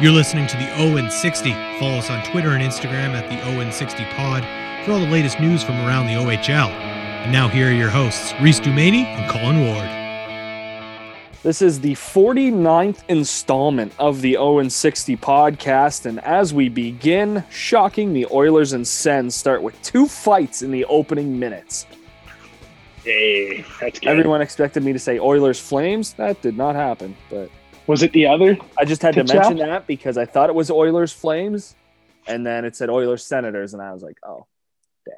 You're listening to the Owen 60. Follow us on Twitter and Instagram at the Owen 60 Pod for all the latest news from around the OHL. And now here are your hosts, Reese Dumaney and Colin Ward. This is the 49th installment of the Owen 60 podcast. And as we begin, shocking, the Oilers and Sens start with two fights in the opening minutes. Hey, that's good. Everyone expected me to say Oilers Flames. That did not happen. But was it the other? I just had to mention job. that because I thought it was Oilers Flames. And then it said Oilers Senators. And I was like, oh, dang.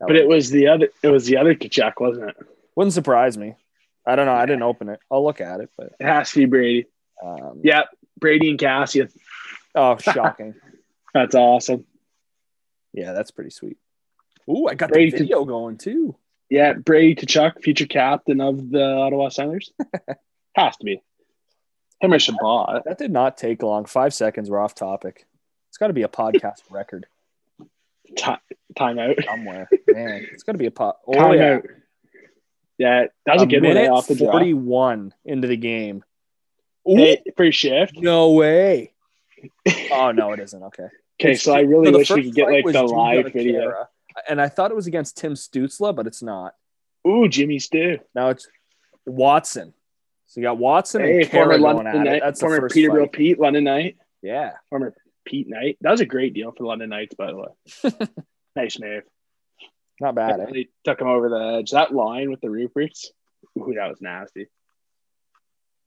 That But it was the other. It was the other Tkachuk, wasn't it? wouldn't surprise me. I don't know. I didn't open it. I'll look at it. But It has to be Brady. um, Yeah, Brady and Kassian. Oh, shocking. That's awesome. Yeah, that's pretty sweet. Ooh, I got Brady the to- video going too. Yeah, Brady Tkachuk, future captain of the Ottawa Senators. has to be him or Chabot. That did not take long. Five seconds. We're off topic. It's got to be a podcast record Ti- Timeout. somewhere. Man, it's got to be a pot. Oh, Timeout. yeah. Yeah, that was a, good one off the draw. 41 into the game. Hey, free shift. no way. Oh, no, it isn't. Okay. Okay, so I really the wish we could get like the live video. Kara, And I thought it was against Tim Stützle, but it's not. Ooh, Jimmy Stew. Now it's Watson. So you got Watson Hey, and Kara former London. Knight, That's former Peterborough. Pete, London Knight. Yeah. former Pete Knight. That was a great deal for the London Knights, by the way. nice move. Not bad. eh? Took him over the edge. That line with the Ruperts, ooh, that was nasty.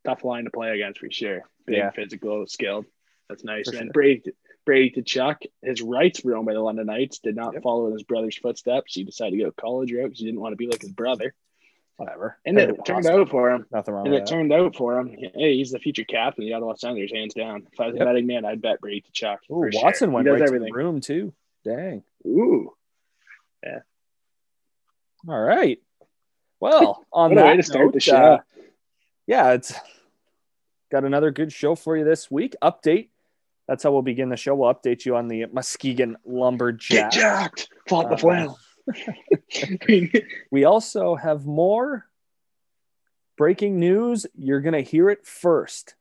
Tough line to play against for sure. Big, Yeah. physical, skilled. That's nice. For and sure. Brady, Brady Tkachuk. His rights were owned by the London Knights. Did not Yep. follow in his brother's footsteps. He decided to go college route because he didn't want to be like his brother. Whatever. And it Everyone turned out for him. Nothing wrong And it that. turned out for him. Hey, he's the future captain of the Ottawa Senators, hands down. If I was Yep. a betting man, I'd bet Brady Tkachuk. Ooh, sure. Watson He went right everything. to the room too. Dang. Ooh. Yeah. All right. Well, on that way to start note, the show. uh, yeah, it's got another good show for you this week. Update. That's how we'll begin the show. We'll update you on the Muskegon Lumberjack. Get jacked. Flop the Uh, flannel. We also have more breaking news. You're going to hear it first.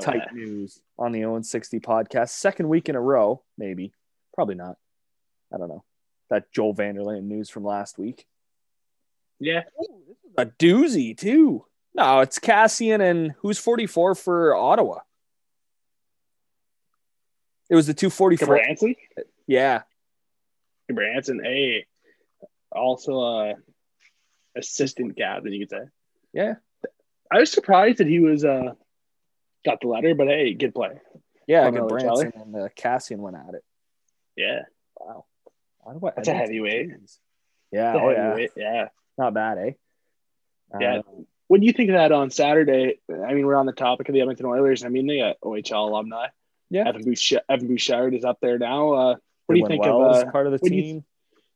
Type Okay. news on the Owen 60 podcast. Second week in a row, maybe. Probably not. I don't know. That Joel Vanderland news from last week. Yeah. A doozy, too. No, it's Kassian and who's 44 for Ottawa? It was the 244. Yeah. Branson, a Also a assistant captain, you could say. Yeah. I was surprised that he was uh got the letter, but hey, good play. Yeah. Good Branson and uh, Kassian went at it. Yeah. Wow. Why do I- That's a heavyweight. Yeah. Oh, yeah. heavyweight, yeah. Not bad, eh? Yeah. Um, do you think of that on Saturday? I mean, we're on the topic of the Edmonton Oilers. I mean, they got OHL alumni. yeah. Evan Bouchard, Evan Bouchard is up there now. Uh, what do you think of uh, part of the do you- team?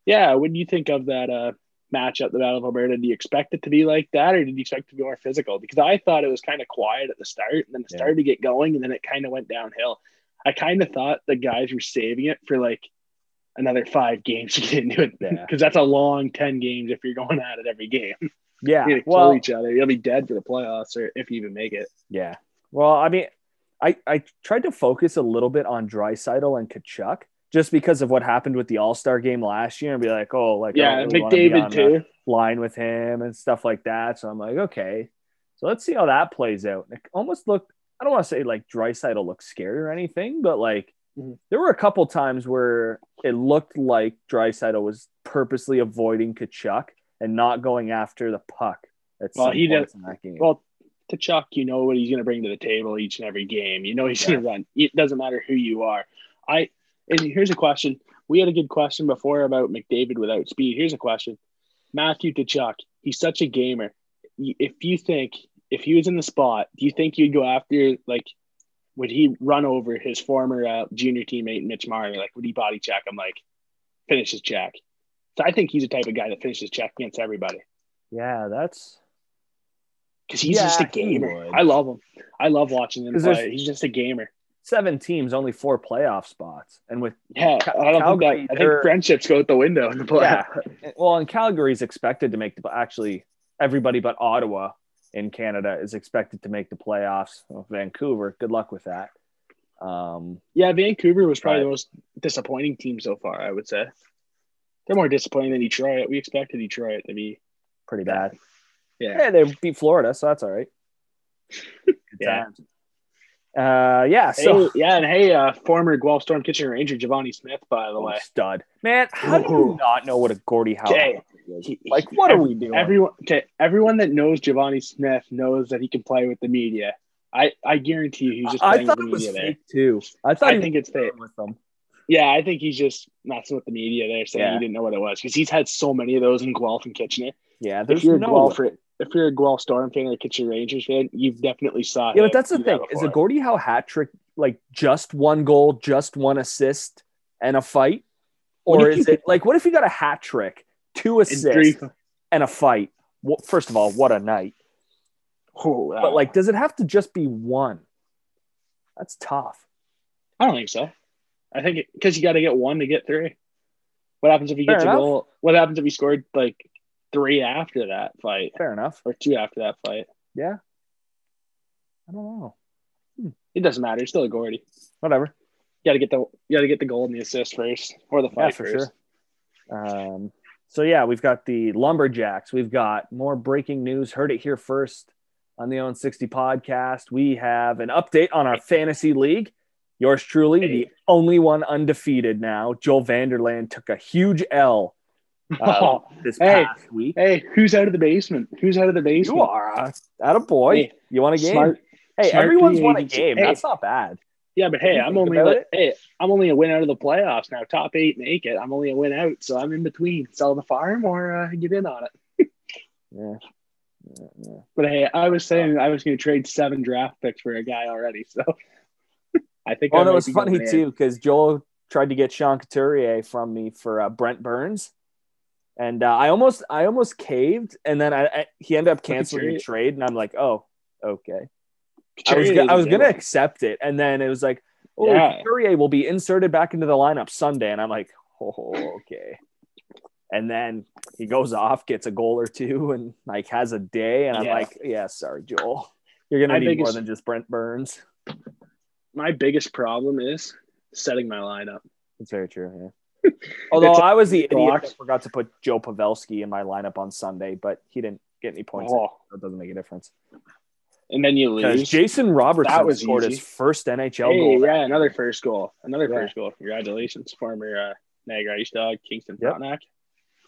Yeah, when you think of that uh, matchup, the Battle of Alberta? Do you expect it to be like that, or did you expect it to be more physical? Because I thought it was kind of quiet at the start, and then it Yeah. started to get going, and then it kind of went downhill. I kind of thought the guys were saving it for like another five games to get into it, Yeah. because that's a long ten games if you're going at it every game. Yeah. You're gonna Well, kill each other. You'll be dead for the playoffs, or if you even make it. Yeah. Well, I mean, I, I tried to focus a little bit on Draisaitl and Tkachuk just because of what happened with the All Star game last year and be like, oh, like, Yeah, really McDavid too. line with him and stuff like that. So I'm like, okay. So let's see how that plays out. It almost looked, I don't want to say like Draisaitl looked scary or anything, but like Mhm. there were a couple times where it looked like Draisaitl was purposely avoiding Tkachuk and not going after the puck at Well, he did- in that game. Well, Tkachuk, you know what he's going to bring to the table each and every game. You know he's going to run. It doesn't matter who you are. I and here's a question. We had a good question before about McDavid without speed. Here's a question. Matthew Tkachuk. He's such a gamer. If you think if he was in the spot, do you think you'd go after like would he run over his former uh, junior teammate Mitch Marner? Like would he body check him like finish his check? So I think he's the type of guy that finishes check against everybody. yeah, that's because he's Yeah, just a gamer. I love him. I love watching him play. He's just a gamer. Seven teams, only four playoff spots, and with Yeah, Cal- I don't Calgary, think that. I think friendships go out the window in the play. Yeah. well, and Calgary's expected to make the actually everybody but Ottawa in Canada is expected to make the playoffs. Well, Vancouver, good luck with that. Um, Yeah, Vancouver was probably Right. the most disappointing team so far. I would say they're more disappointing than Detroit. We expected Detroit to be. pretty bad. Yeah, Yeah, they beat Florida, so that's all right. Yeah. times. Uh, yeah. So Hey, yeah, and hey, uh, former Guelph Storm Kitchener Ranger Givani Smith, by the way. stud, man. How do you not know what a Gordie Howe Okay. is? Like, what are we doing? Everyone, okay, everyone that knows Givani Smith knows that he can play with the media. I, I guarantee you, he's just I playing thought with it the was media there. fake too. I thought I think it's fake. with them. Yeah, I think he's just messing with the media there, saying Yeah. he didn't know what it was because he's had so many of those in Guelph and Kitchener. Yeah, there's If you're no. a Guelph, if you're a Guelph Storm fan or a Kitchener Rangers fan, you've definitely saw. yeah, him but that's the do thing. Is a before. Gordie Howe hat trick like just one goal, just one assist, and a fight, or is it like what if you got a hat trick, two And three- assists, and a fight? Well, first of all, what a night! Oh, wow. But like, does it have to just be one? That's tough. I don't think so. I think because you got to get one to get three. What happens if he Fair gets enough. a goal? What happens if he scored like three after that fight Fair enough. or two after that fight? Yeah. I don't know. It doesn't matter. It's still a Gordy. Whatever. You got to get the you got to get the goal and the assist first, or the Yeah, fight for first. sure. Um, so yeah, we've got the Lumberjacks. We've got more breaking news. Heard it here first on the Own 60 podcast. We have an update on our fantasy league. Yours truly, the only one undefeated now. Joel Vanderland took a huge L uh, this Hey. past week. hey, who's out of the basement? Who's out of the basement? You are uh, out of boy. Hey, you want a game? Smart. hey, smart everyone's won a game. Hey. That's not bad. Yeah, but hey, I'm only like, hey, I'm only a win out of the playoffs now. Top eight make it. I'm only a win out, so I'm in between. Sell the farm or uh, get in on it. Yeah. Yeah, yeah. But hey, I was saying I was going to trade seven draft picks for a guy already, so I think. Oh, it was funny too because Joel tried to get Sean Couturier from me for uh, Brent Burns, and uh, I almost I almost caved, and then I, I he ended up canceling the trade, and I'm like, oh, okay. I was I was gonna accept it, and then it was like, oh, Yeah. Couturier will be inserted back into the lineup Sunday, and I'm like, oh, okay. And then he goes off, gets a goal or two, and like has a day, and I'm Yeah. like, yeah, sorry, Joel, you're gonna My need more than just Brent Burns. My biggest problem is setting my lineup. That's very true. Yeah. Although I was the idiot box. that forgot to put Joe Pavelski in my lineup on Sunday, but he didn't get any points. Oh, it doesn't make a difference. and then you lose. Jason Robertson That was scored easy. his first NHL Hey, goal. yeah, another first goal. Another Yeah. first goal. Congratulations, former uh, Niagara Ice Dog, Kingston Yep. Frontenac.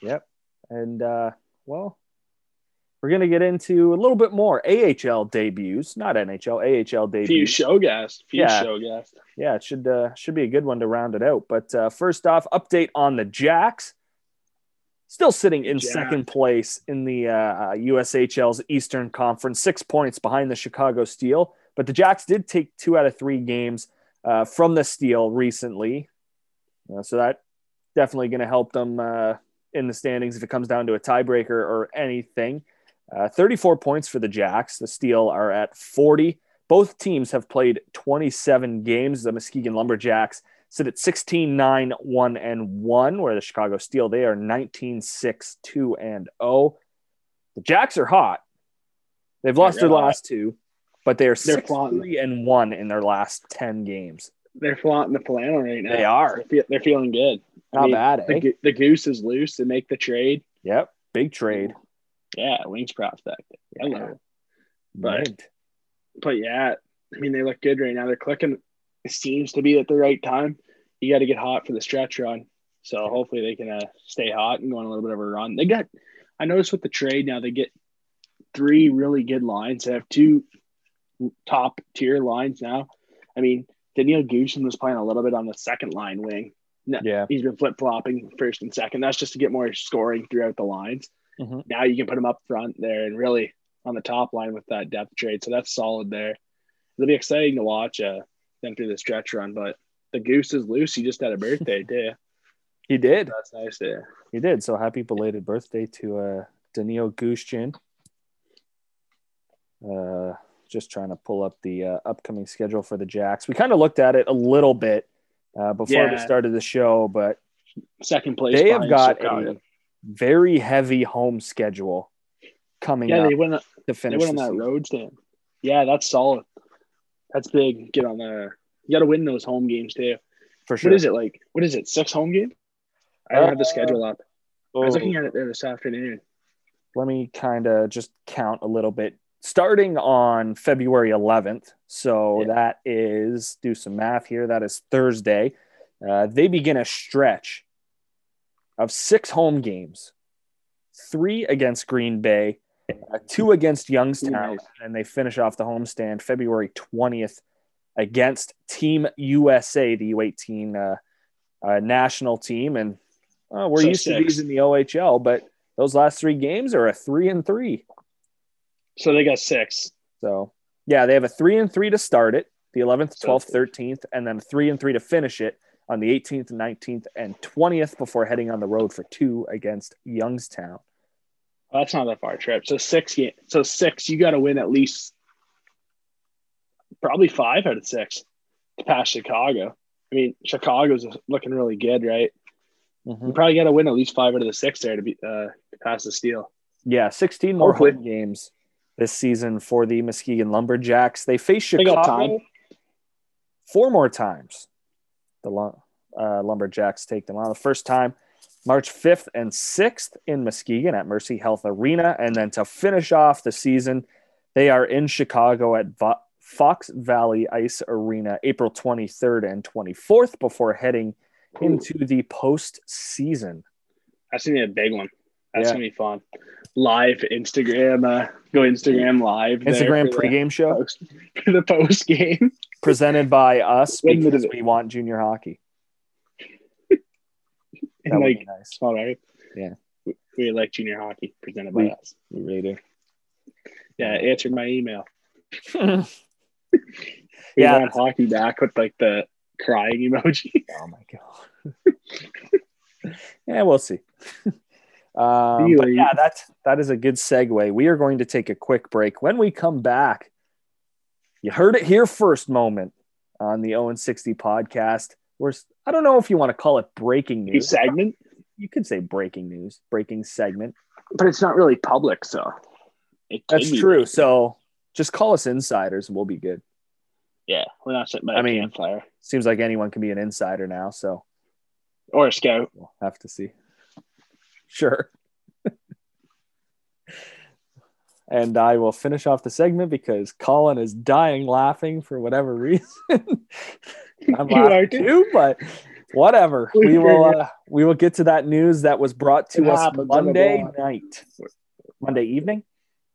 Yep. And uh, well, we're gonna get into a little bit more AHL debuts, not NHL, AHL Few debuts. show guests. Few Yeah. show guests. yeah, it should uh, should be a good one to round it out. But uh, first off, update on the Jacks. Still sitting in Jacks. second place in the uh, USHL's Eastern Conference, six points behind the Chicago Steel. But the Jacks did take two out of three games uh, from the Steel recently, Uh, so that definitely going to help them uh, in the standings if it comes down to a tiebreaker or anything. Uh, 34 points for the Jacks. The Steel are at 40. Both teams have played 27 games. The Muskegon Lumberjacks sit at 16 9 1 and 1, where the Chicago Steel, they are 19 6 2 and 0. The Jacks are hot. They've lost their hot. last two, but they are They're 6 flaunting. 3 and 1 in their last 10 games. They're flaunting the flannel right now. They are. They're, they're feeling good. I Not mean, bad, The, eh? go- the goose is loose to make the trade. Yep. Big trade. Yeah, wings prospect. Yeah. But- Mint. But yeah, I mean, they look good right now. They're clicking. It seems to be at the right time. You got to get hot for the stretch run. So hopefully they can uh, stay hot and go on a little bit of a run. They got, I noticed with the trade now, they get three really good lines. They have two top tier lines now. I mean, Daniil Gushchin was playing a little bit on the second line wing. No, Yeah. he's been flip flopping first and second. That's just to get more scoring throughout the lines. Mhm. Now you can put him up front there and really on the top line with that depth trade. So that's solid there. It'll be exciting to watch uh, them through the stretch run. But the goose is loose. He just had a birthday too. He did. That's nice to He did. So happy belated birthday to uh, Daniil Gushchin. Uh, just trying to pull up the uh, upcoming schedule for the Jacks. We kind of looked at it a little bit uh, before we started the show, but second place. They have got Chicago. Very heavy home schedule coming yeah. up. They went. to They finish. went on the that season. road stand. Yeah, that's solid. That's big. Get on the. You got to win those home games too. for sure. What is it like? What is it? Six home games? I don't have the Uh, schedule up. I was Oh, looking at it there this afternoon. let me kind of just count a little bit. Starting on February 11th, so Yeah. that is do some math here. That is Thursday. Uh, they begin a stretch of six home games, three against Green Bay, uh, two against Youngstown, and they finish off the homestand February 20th against Team USA, the U18 uh, uh, national team. And uh, we're So used to these in the OHL, but those last three games are a three and three. So they got six. So yeah, they have a three and three to start it, the 11th, 12th, 13th, and then three and three to finish it on the 18th, 19th, and 20th before heading on the road for two against Youngstown. Oh, that's not that far trip. So six. So six. You got to win at least probably five out of six to pass Chicago. I mean, Chicago's looking really good, right? You probably got to win at least five out of the six there to be uh, to pass the Steel. Yeah, 16 more home games this season for the Muskegon Lumberjacks. They face Chicago four more times. The uh, Lumberjacks take them on the first time March 5th and 6th in Muskegon at Mercy Health Arena. And then to finish off the season, they are in Chicago at Vo- Fox Valley Ice Arena April 23rd and 24th before heading into the postseason. That's gonna be a big one. That's Yeah. gonna be fun. Live Instagram, uh, go Instagram live. Instagram for the pregame show post, for the post game. presented by us because we want junior hockey. That And would be nice. all right. Yeah. We, we like junior hockey presented by We- us. We really do. Yeah, answered my email. Yeah. want hockey back with like the crying emoji. Oh my god. yeah, we'll see. Um, but yeah, that that is a good segue. We are going to take a quick break. When we come back, you heard it here first. Moment on the Owen sixty podcast. We're I don't know if you want to call it breaking New news. segment, You could say breaking news, breaking segment. but it's not really public, so That's true. breaking. So just call us insiders, and we'll be good. yeah, we're not sitting by I mean- campfire Seems like anyone can be an insider now, so or a scout. We'll have to see. Sure. and I will finish off the segment because Colin is dying laughing for whatever reason. I'm laughing too. but whatever. We will. Uh, we will get to that news that was brought to It us happens on the Monday night, Monday evening,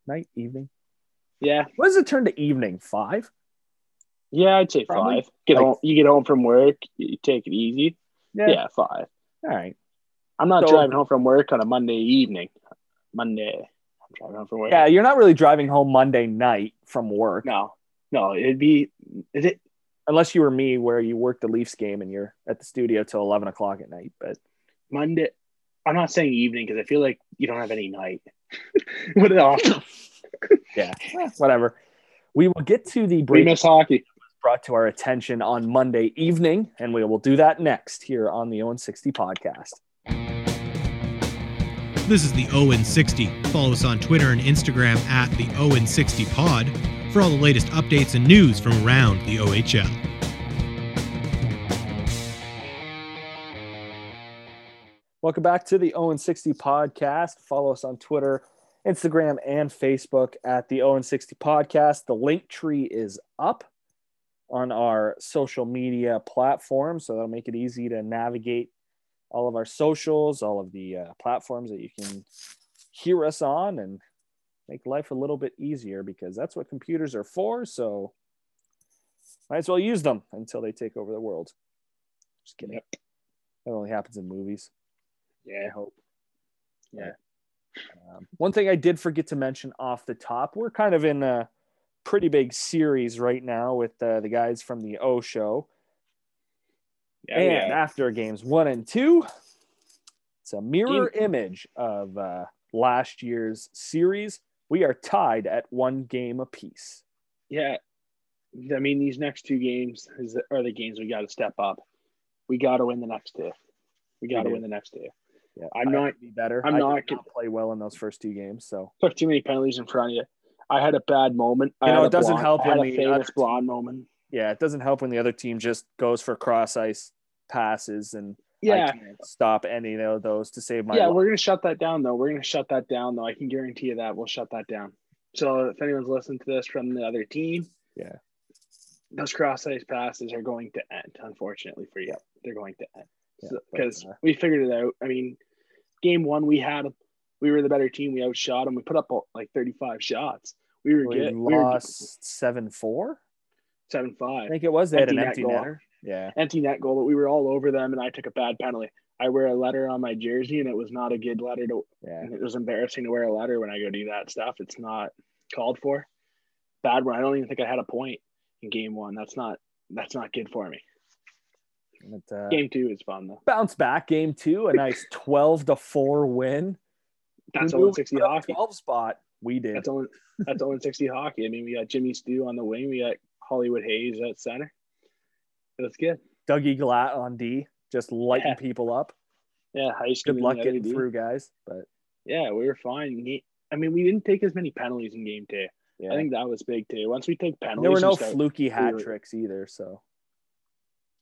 night evening. Yeah, What does it turn to evening? Five. yeah, I'd say Probably. five. Get Like- home, you get home from work, you take it easy. Yeah, five. All right. I'm not So- driving home from work on a Monday evening. Monday, I'm driving home from work. Yeah, you're not really driving home Monday night from work. no, no, it'd be. Is it? unless you were me where you work the Leafs game and you're at the studio till 11 o'clock at night. But Monday. I'm not saying evening because I feel like you don't have any night. what awesome. yeah, eh, whatever. We will get to the We break miss hockey. brought to our attention on Monday evening, and we will do that next here on the Owen 60 podcast. This is the Owen 60. Follow us on Twitter and Instagram at the Owen 60 Pod for all the latest updates and news from around the OHL. Welcome back to the Owen 60 podcast. Follow us on Twitter, Instagram, and Facebook at the Owen 60 podcast. The link tree is up on our social media platforms, so that'll make it easy to navigate all of our socials, all of the uh, platforms that you can hear us on, and make life a little bit easier because that's what computers are for. So might as well use them until they take over the world. Just kidding. Yep. That only happens in movies. Yeah. I hope. Yeah. Um, one thing I did forget to mention off the top, we're kind of in a pretty big series right now with uh, the guys from the O Show. Yeah. and yeah. after games one and two, it's a mirror image of uh, last year's series. We are tied at one game apiece. Yeah. I mean, these next two games is are the games we got to step up. We got to win the next two. We got to win the next two. Yeah, I'm I not- be better. I'm I not not play well in those first two games, so Took too many penalties in front of you. I had a bad moment. I You know, it doesn't blonde- help I had when a the famous blonde moment. Yeah, it doesn't help when the other team just goes for cross ice passes and I Yeah, can't stop any of those to save my yeah, life. we're gonna shut that down though. We're gonna shut that down though. I can guarantee you that we'll shut that down. So if anyone's listening to this from the other team, Yeah. those cross ice passes are going to end. Unfortunately for you, they're going to end Yeah, because uh, we figured it out. I mean, game one we had. We were the better team. We outshot them. We put up like thirty-five shots. We were we good. We were lost seven four. Seven five. I think it was. that had an Empty net empty goal. Yeah. empty net goal, but we were all over them, and I took a bad penalty. I wear a letter on my jersey, and it was not a good letter to. Yeah. It was embarrassing to wear a letter when I go do that stuff. It's not called for. Bad one. I don't even think I had a point in game one. That's not. That's not good for me. But, uh, Game two is fun though. bounce back game two, a nice twelve to four win. That's Who knew Owen we sixty hockey. Twelve spot. We did. That's only That's only sixty hockey. I mean, we got Jimmy Stew on the wing. We got Hollywood Hayes at center. That's good. Dougie Glatt on D, just lighting Yeah. people up. Yeah, high school. Good luck getting through, guys. But Yeah, we were fine. I mean, we didn't take as many penalties in game two. yeah, I think that was big too. Once we take penalties, there were no fluky hat were- tricks either. So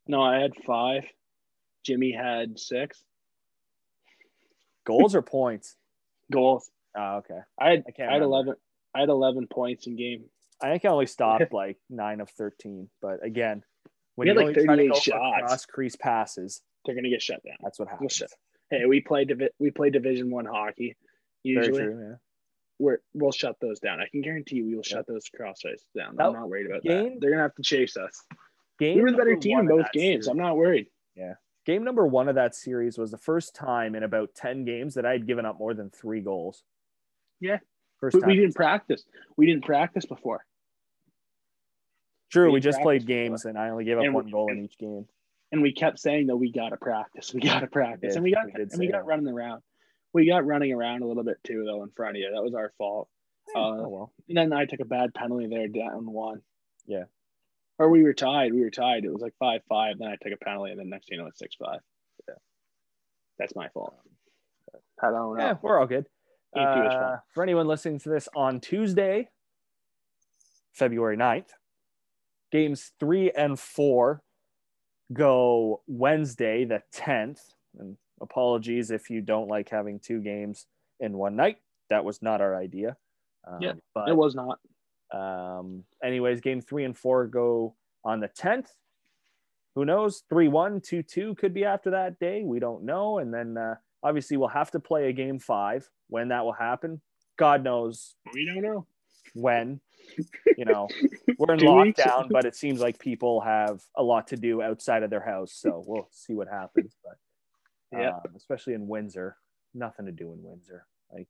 No, I had five. Jimmy had six goals or points. goals. Oh, okay. I had I I had remember. eleven. I had eleven points in game. I think I only stopped like nine of thirteen. But again, when you like, try to 38 go shots. cross crease passes, They're gonna get shut down. that's what We'll happens. Hey, we play divi- we play Division One hockey. Very Usually, true. Yeah. we're we'll shut those down. I can guarantee you, we will shut those cross races down. That I'm not worried about game- that. They're gonna have to chase us. Game we were the better team in both games. series- I'm not worried. Yeah. Game number one of that series was the first time in about ten games that I had given up more than three goals. Yeah. First we didn't practice. We didn't practice before. True, we we just played games, and I only gave up And- one goal in each game. and we kept saying that we gotta practice, we gotta practice, and we got We and we got that. running around. We got running around a little bit too, though, in front of you. That was our fault. Uh, oh well. And then I took a bad penalty there, down one. Yeah. Or we were tied. We were tied. It was like five five. Then I took a penalty, and then next thing you know, it's six five. Yeah. That's my fault. I don't know. Yeah, we're all good. Was Uh, for anyone listening to this on Tuesday, February 9th, games three and four go Wednesday, the 10th. And apologies if you don't like having two games in one night. That was not our idea. Um, Yeah, but It was not. um, anyways, game three and four go on the 10th. Who knows? 3 1, 2 2 could be after that day. We don't know. And then uh, obviously we'll have to play a game five when that will happen. God knows We don't know. when. You know, we're in lockdown, but it seems like people have a lot to do outside of their house. So we'll see what happens. But Yeah. um, especially in Windsor, nothing to do in Windsor. Like,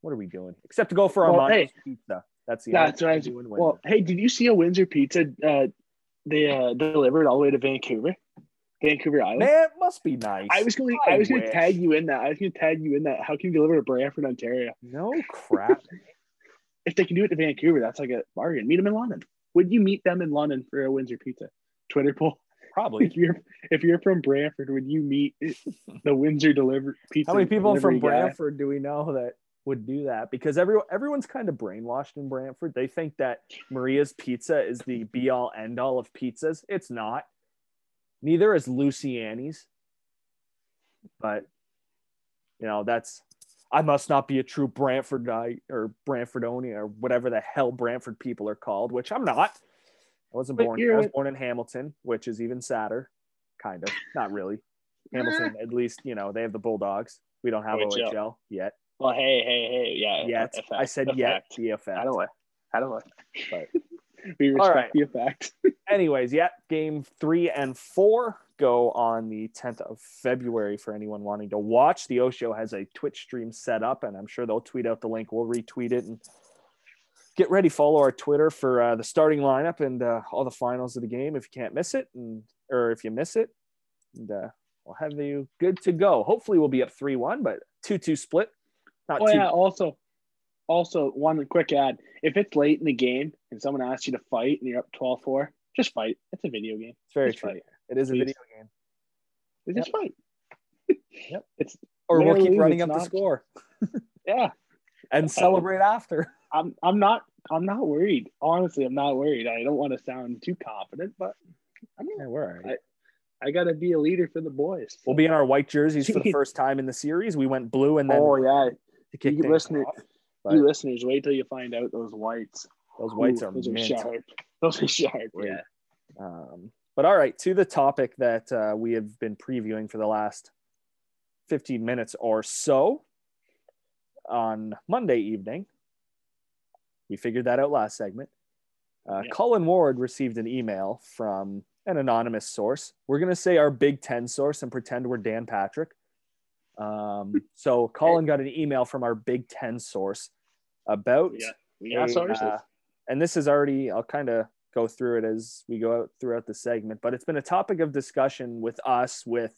what are we doing except to go for Well, Armando's hey, pizza? That's the That's only what I thing was. to do in Well, hey, did you see a Windsor pizza? Uh, they uh, delivered all the way to Vancouver, Vancouver Island. Man, must be nice. I was going. I I was going to tag you in that. I was going to tag you in that. How can you deliver to Brantford, Ontario? no crap. If they can do it to Vancouver, that's like a bargain. Meet them in London. Would you meet them in London for a Windsor pizza? Twitter poll. Probably. If you're if you're from Brantford, would you meet the Windsor deliver pizza? How many people from delivery guy? Brantford do we know that would do that? Because everyone everyone's kind of brainwashed in Brantford. They think that Maria's Pizza is the be all end all of pizzas. It's not. Neither is Lucy Annie's. But you know, that's I must not be a true Brantford guy or Brantfordonian or whatever the hell Brantford people are called, which I'm not. I wasn't But born here. I was born in Hamilton, which is even sadder. Kind of. Not really. Hamilton, at least, you know, they have the Bulldogs. We don't have uh, OHL. OHL yet. Well, hey, hey, hey, yeah. Yet. effect, I said effect. yet. The effect. How do I? How do I? But- we respect right. the effect. Anyways, yeah, game three and four go on the 10th of February for anyone wanting to watch. The O Show has a Twitch stream set up, and I'm sure they'll tweet out the link. We'll retweet it and get ready. Follow our Twitter for uh, the starting lineup and uh, all the finals of the game if you can't miss it, and or if you miss it, and uh, we'll have you good to go. Hopefully, we'll be up three one, but two two split. Not Oh too yeah. Also, also one quick ad. If it's late in the game and someone asks you to fight and you're up 12-4, just fight. It's a video game. It's very Just true. fight. It is a video game, Just fight. Yep. It's or we'll keep running it's up the score yeah. and celebrate after. I'm I'm not I'm not worried. Honestly, I'm not worried. I don't want to sound too confident, but I mean, Yeah, we're right. I got to be a leader for the boys. We'll be in our white jerseys for the first time in the series. We went blue and then oh yeah, you things listener- off. You listeners, wait till you find out those whites. those whites Ooh, are those mint. sharp. Those are sharp. Yeah. Um, but all right, to the topic that uh, we have been previewing for the last 15 minutes or so on Monday evening. We figured that out last segment. Uh, Yeah. Colin Ward received an email from an anonymous source. We're going to say our Big Ten source and pretend we're Dan Patrick. Um, so Colin got an email from our Big Ten source about Yeah. Yeah, a, uh, and this is already i'll kind of go through it as we go out throughout the segment but it's been a topic of discussion with us with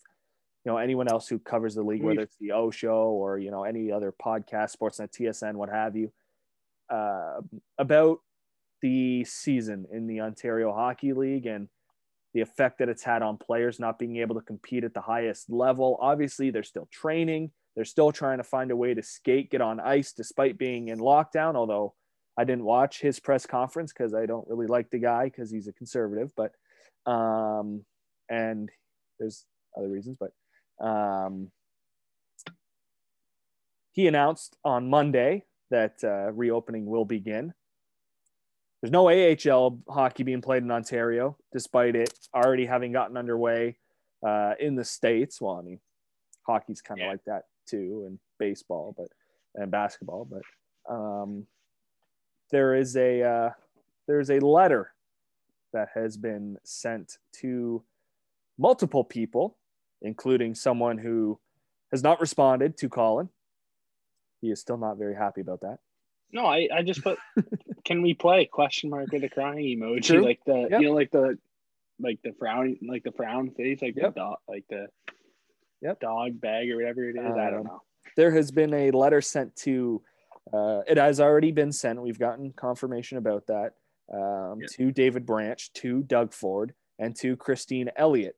you know anyone else who covers the league whether it's the o show or you know any other podcast sportsnet tsn what have you uh, about the season in the ontario hockey league and the effect that it's had on players not being able to compete at the highest level. Obviously they're still training. They're still trying to find a way to skate get on ice despite being in lockdown although I didn't watch his press conference because I don't really like the guy because he's a conservative, but um, and there's other reasons, but um, he announced on Monday that uh, reopening will begin. There's no AHL hockey being played in Ontario, despite it already having gotten underway uh, in the states. Well, I mean, hockey's kind of Yeah. like that too, and baseball, but and basketball, but um, there is a uh, there is a letter that has been sent to multiple people, including someone who has not responded to Colin. He is still not very happy about that. No, I, I just put can we play question mark with a crying emoji True. like the Yep. you know like the like the frown like the frown face like Yep. the dog like the Yep. dog bag or whatever it is. I Um, don't know. There has been a letter sent to. Uh, it has already been sent. We've gotten confirmation about that um, Yep. to David Branch, to Doug Ford, and to Christine Elliott.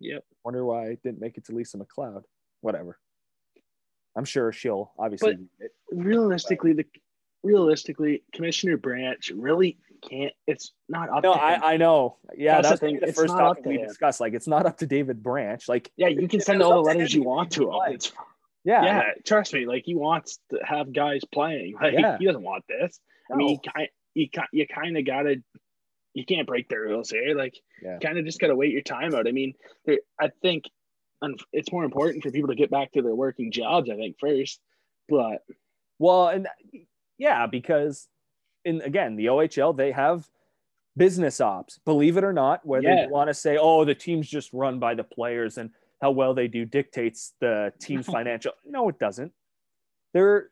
Yep. Wonder why it didn't make it to Lisa MacLeod. Whatever. I'm sure she'll obviously. But- Realistically, the realistically Commissioner Branch really can't. It's not up No. I, I know. Yeah, That's that's, the thing. the It's first topic to we him. discussed. Like, it's not up to David Branch. Like, yeah, you can send all the letters you want to him. It's yeah, yeah, trust me. Like he wants to have guys playing. Like Yeah. he doesn't want this. I mean, you kind you kind of gotta. You can't break the rules here. Like, Yeah. kind of just gotta wait your time out. I mean, there, I think, it's more important for people to get back to their working jobs. I think first, but Well, and yeah, because in again the OHL they have business ops. Believe it or not, whether Yeah. you want to say, oh, the team's just run by the players and how well they do dictates the team's financial. No, it doesn't. They're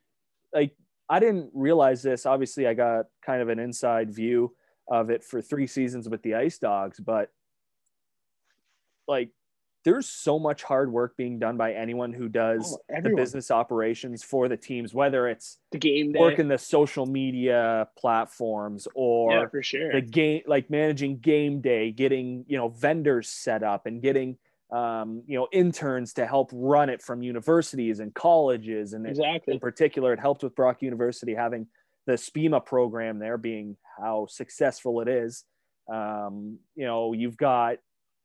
like I didn't realize this. Obviously, I got kind of an inside view of it for three seasons with the Ice Dogs, but like there's so much hard work being done by anyone who does Oh, the business operations for the teams, whether it's the game day, working the social media platforms or yeah, for sure. the game like managing game day getting you know vendors set up and getting um, you know interns to help run it from universities and colleges. And exactly. in particular it helped with brock university having the spema program there being how successful it is. Um, you know you've got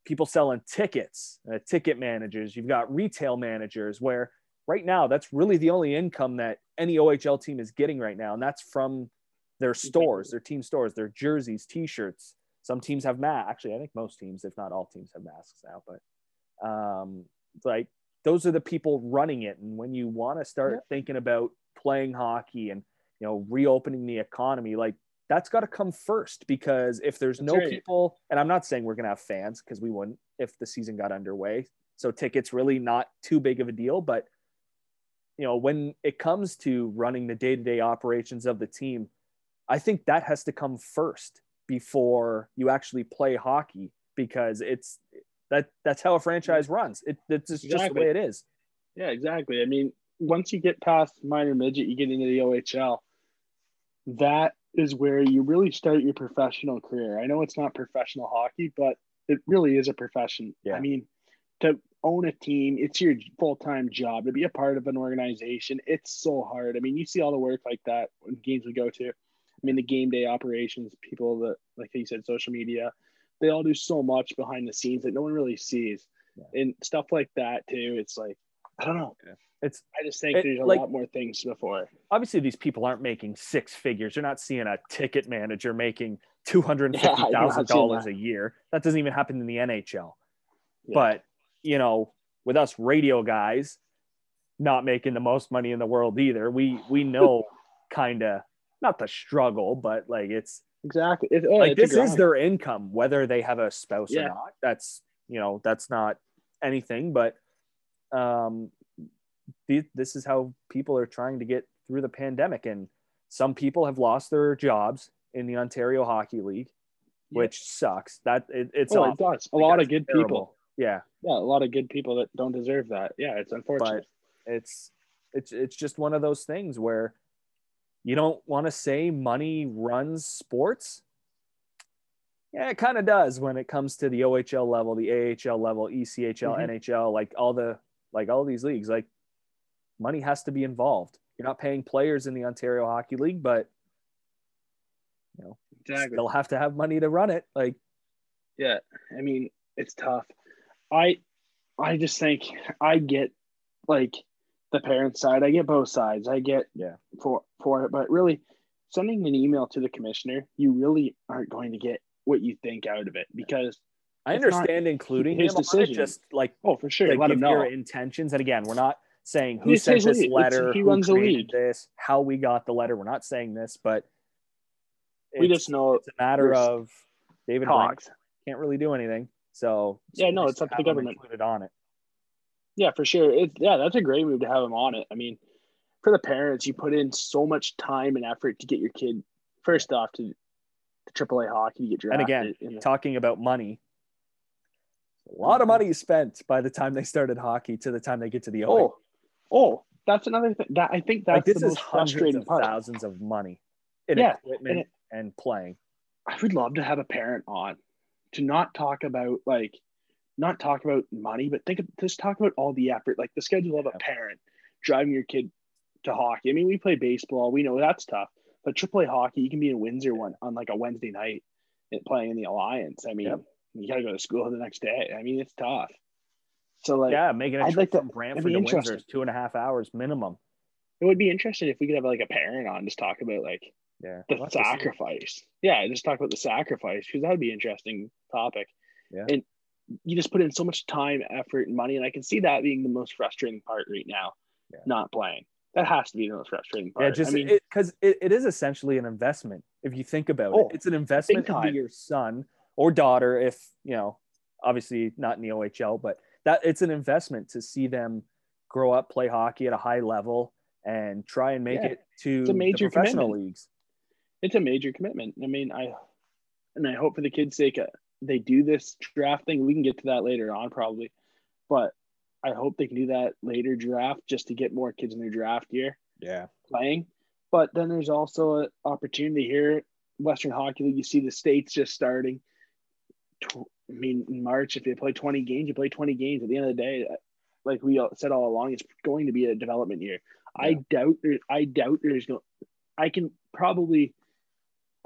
people selling tickets uh, ticket managers. You've got retail managers where right now that's really the only income that any ohl team is getting right now. And that's from their stores their team stores their jerseys t-shirts. Some teams have masks actually i think most teams if not all teams have masks now but um, like those are the people running it and when you want to start Yep. thinking about playing hockey and you know reopening the economy like that's got to come first because if there's That's no right. people and i'm not saying we're going to have fans because we wouldn't if the season got underway so tickets really not too big of a deal but you know when it comes to running the day-to-day operations of the team i think that has to come first before you actually play hockey because it's that that's how a franchise runs it, it's just, just the way it is Yeah, exactly. I mean, once you get past minor midget, you get into the OHL. That is where you really start your professional career. I know it's not professional hockey, but it really is a profession. Yeah. I mean, to own a team. It's your full time job to be a part of an organization. It's so hard. I mean, you see all the work like that when games we go to. I mean, the game day operations, people that, like you said, social media, they all do so much behind the scenes that no one really sees. Yeah. And stuff like that, too. It's like, I don't know. It's I just think it, there's a like, lot more things before. Obviously, these people aren't making six figures. You're not seeing a ticket manager making two hundred and fifty thousand yeah, dollars a year. That doesn't even happen in the NHL. Yeah. But you know, with us radio guys, not making the most money in the world either. We we know kind of not the struggle, but like it's exactly oh, like this is their income, whether they have a spouse yeah. or not. That's you know that's not anything, but um, this is how people are trying to get through the pandemic, and some people have lost their jobs in the Ontario Hockey League, yeah. which sucks. That it, it's well, it does. a lot of good terrible. people. Yeah, yeah, a lot of good people that don't deserve that. Yeah, it's unfortunate. But it's it's it's just one of those things where you don't want to say money runs sports. Yeah, it kind of does when it comes to the OHL level, the AHL level, ECHL, mm-hmm. NHL, like all the like all these leagues. Like money has to be involved. You're not paying players in the Ontario Hockey League, but you know, exactly. they'll have to have money to run it. Like, yeah, I mean, it's tough. I, I just think I get like the parent side. I get both sides. I get yeah for for it, but really, sending an email to the commissioner, you really aren't going to get what you think out of it because I understand including his decision. just like oh, for sure, like, let him know your intentions. And again, we're not saying who sent this lead. letter, he runs the. This, how we got the letter. We're not saying this, but we just know it's a matter of David Branch can't really do anything. So yeah, no, it's up to the government. Included on it. Yeah, for sure. It's yeah, that's a great move to have him on it. I mean, for the parents, you put in so much time and effort to get your kid first off to, to AAA hockey to get drafted. And again, the, talking about money, a lot of mm-hmm. money spent by the time they started hockey to the time they get to the. Oh, oh, that's another thing. That I think that's like, this the most frustrating part. Thousands of money in yeah, equipment and, it, and playing. I would love to have a parent on to not talk about like not talk about money, but think of just talk about all the effort, like the schedule of a parent driving your kid to hockey. I mean, we play baseball, we know that's tough, but AAA hockey, you can be in Windsor one on like a Wednesday night and playing in the Alliance. I mean, yep. you got to go to school the next day. I mean, it's tough. So like, yeah, making a I'd like to, from Brantford to Windsor is two and a half hours minimum. It would be interesting if we could have like a parent on, just talk about like yeah the sacrifice. Yeah, just talk about the sacrifice because that would be an interesting topic. Yeah, and you just put in so much time, effort, and money, and I can see that being the most frustrating part right now. Yeah. Not playing. That has to be the most frustrating part. Yeah, just because I mean, it, it, it is essentially an investment. If you think about oh, it, it's an investment into your son or daughter. If you know, obviously not in the OHL, but that it's an investment to see them grow up, play hockey at a high level, and try and make yeah. it to it's a major professional commitment. leagues. It's a major commitment. I mean, I and I hope for the kids' sake uh, they do this draft thing. We can get to that later on probably, but I hope they can do that later draft just to get more kids in their draft year. Yeah, playing. But then there's also an opportunity here. Western Hockey League, you see the states just starting. I mean, in March, if you play 20 games, you play 20 games. At the end of the day, uh, like we said all along, it's going to be a development year. Yeah. I doubt. I doubt there's no. I can probably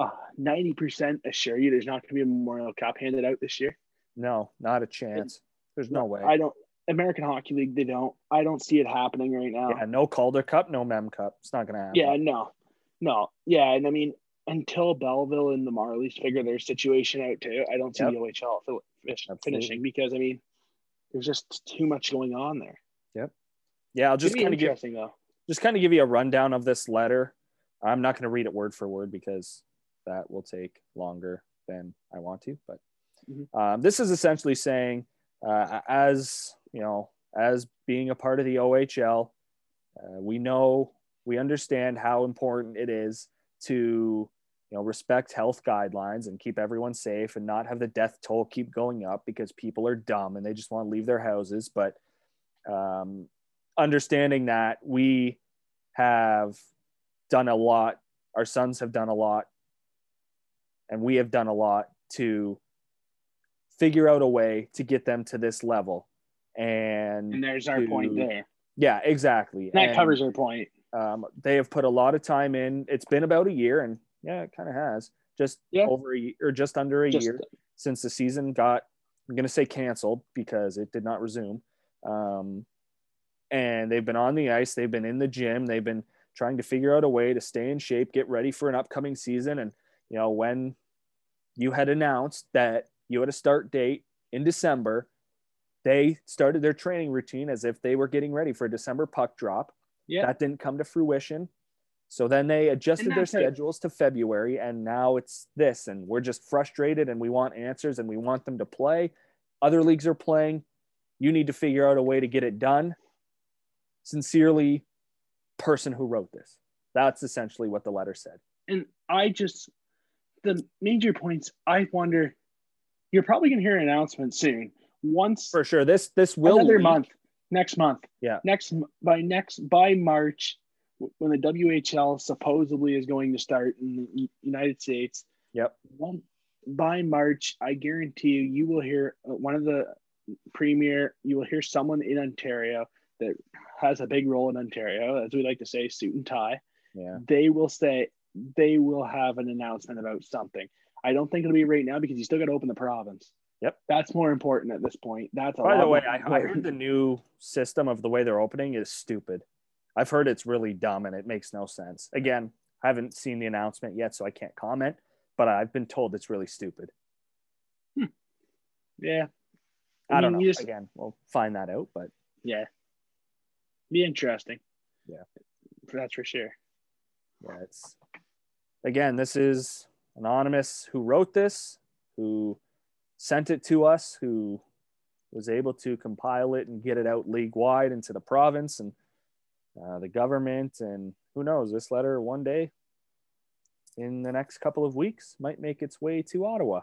Uh, ninety percent assure you there's not going to be a Memorial Cup handed out this year. No, not a chance. There's no way. I don't. American Hockey League, they don't. I don't see it happening right now. Yeah, no Calder Cup, no Mem Cup. It's not going to happen. Yeah, no, no. Yeah, and I mean, until Belleville and the Marlies figure their situation out too, I don't see yep. the OHL finish, finishing because I mean, there's just too much going on there. Yep. Yeah, I'll just kind of give though. just kind of give you a rundown of this letter. I'm not going to read it word for word because that will take longer than I want to. But mm-hmm. um, this is essentially saying, uh, as you know, as being a part of the OHL, uh, we know we understand how important it is to you know respect health guidelines and keep everyone safe and not have the death toll keep going up because people are dumb and they just want to leave their houses but um, understanding that we have done a lot our sons have done a lot and we have done a lot to figure out a way to get them to this level and, And there's our point there. yeah, exactly. That And, covers our point. Um, they have put a lot of time in. It's been about a year, and yeah, it kind of has. Just Yeah. over a year, or just under a Just year since the season got. I'm going to say canceled because it did not resume. Um, and they've been on the ice. They've been in the gym. They've been trying to figure out a way to stay in shape, get ready for an upcoming season. And you know when you had announced that you had a start date in December, they started their training routine as if they were getting ready for a December puck drop. Yeah. That didn't come to fruition. So then they adjusted their it. schedules to February, and now it's this, and we're just frustrated, and we want answers, and we want them to play. Other leagues are playing. You need to figure out a way to get it done. Sincerely, person who wrote this. That's essentially what the letter said. and I just the major points. I wonder. You're probably going to hear an announcement soon. Once For sure, this this will another leak. month, next month. Yeah. Next by next by March, when the WHL supposedly is going to start in the United States. Yep. One by March, I guarantee you, you will hear uh, one of the premier. You will hear someone in Ontario that has a big role in Ontario, as we like to say, suit and tie. Yeah. They will say they will have an announcement about something. I don't think it'll be right now because you still got to open the province. Yep. That's more important at this point. That's a By the way, I, I heard the new system of the way they're opening is stupid. I've heard it's really dumb and it makes no sense. Again, I haven't seen the announcement yet, so I can't comment, but I've been told it's really stupid. Hmm. Yeah. I, don't know. just- Again, we'll find that out, but Yeah. Be interesting. Yeah. That's for sure. yeah, it's again, this is anonymous who wrote this, who sent it to us, who was able to compile it and get it out league wide into the province and uh, the government. And who knows, this letter one day in the next couple of weeks might make its way to Ottawa.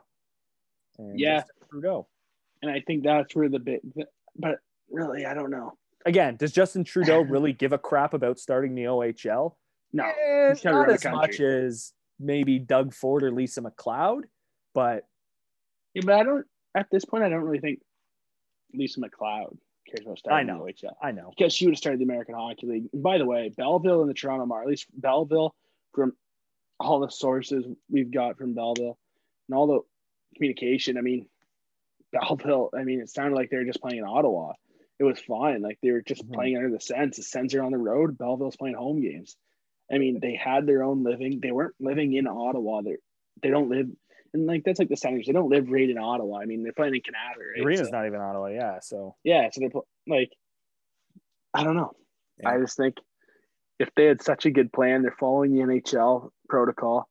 And Yeah. Trudeau. And I think that's where the bit, but really, I don't know. Again, does Justin Trudeau really give a crap about starting the OHL? No. Eh, not as much as maybe Doug Ford or Lisa MacLeod, but Yeah, but I don't, at this point, I don't really think Lisa MacLeod cares about starting I know. the OHL. I know. Because she would have started the American Hockey League. And by the way, Belleville and the Toronto Marlies, Belleville, from all the sources we've got from Belleville and all the communication, I mean, Belleville, I mean, it sounded like they were just playing in Ottawa. It was fine. Like they were just Mhm. playing under the Sens. The Sens are on the road. Belleville's playing home games. I mean, they had their own living. They weren't living in Ottawa. They they don't live, and like that's like the Senators. They don't live right in Ottawa. I mean, they're playing in Canada. Right? The arena's So- not even Ottawa, yeah. So yeah, so they're like, I don't know. Yeah. I just think if they had such a good plan, they're following the NHL protocol.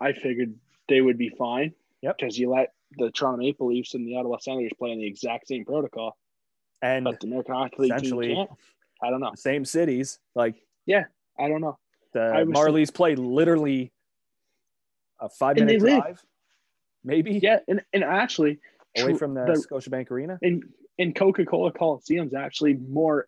I figured they would be fine. Yep. Because you let the Toronto Maple Leafs and the Ottawa Senators play in the exact same protocol, and but the American Hockey League essentially- can't. I don't know. same cities, like I don't know. the Marlies play literally a five And minute live- drive, maybe Yeah, and, and actually, away tr- from the, the Scotiabank Arena. And in Coca Cola Coliseum's actually more.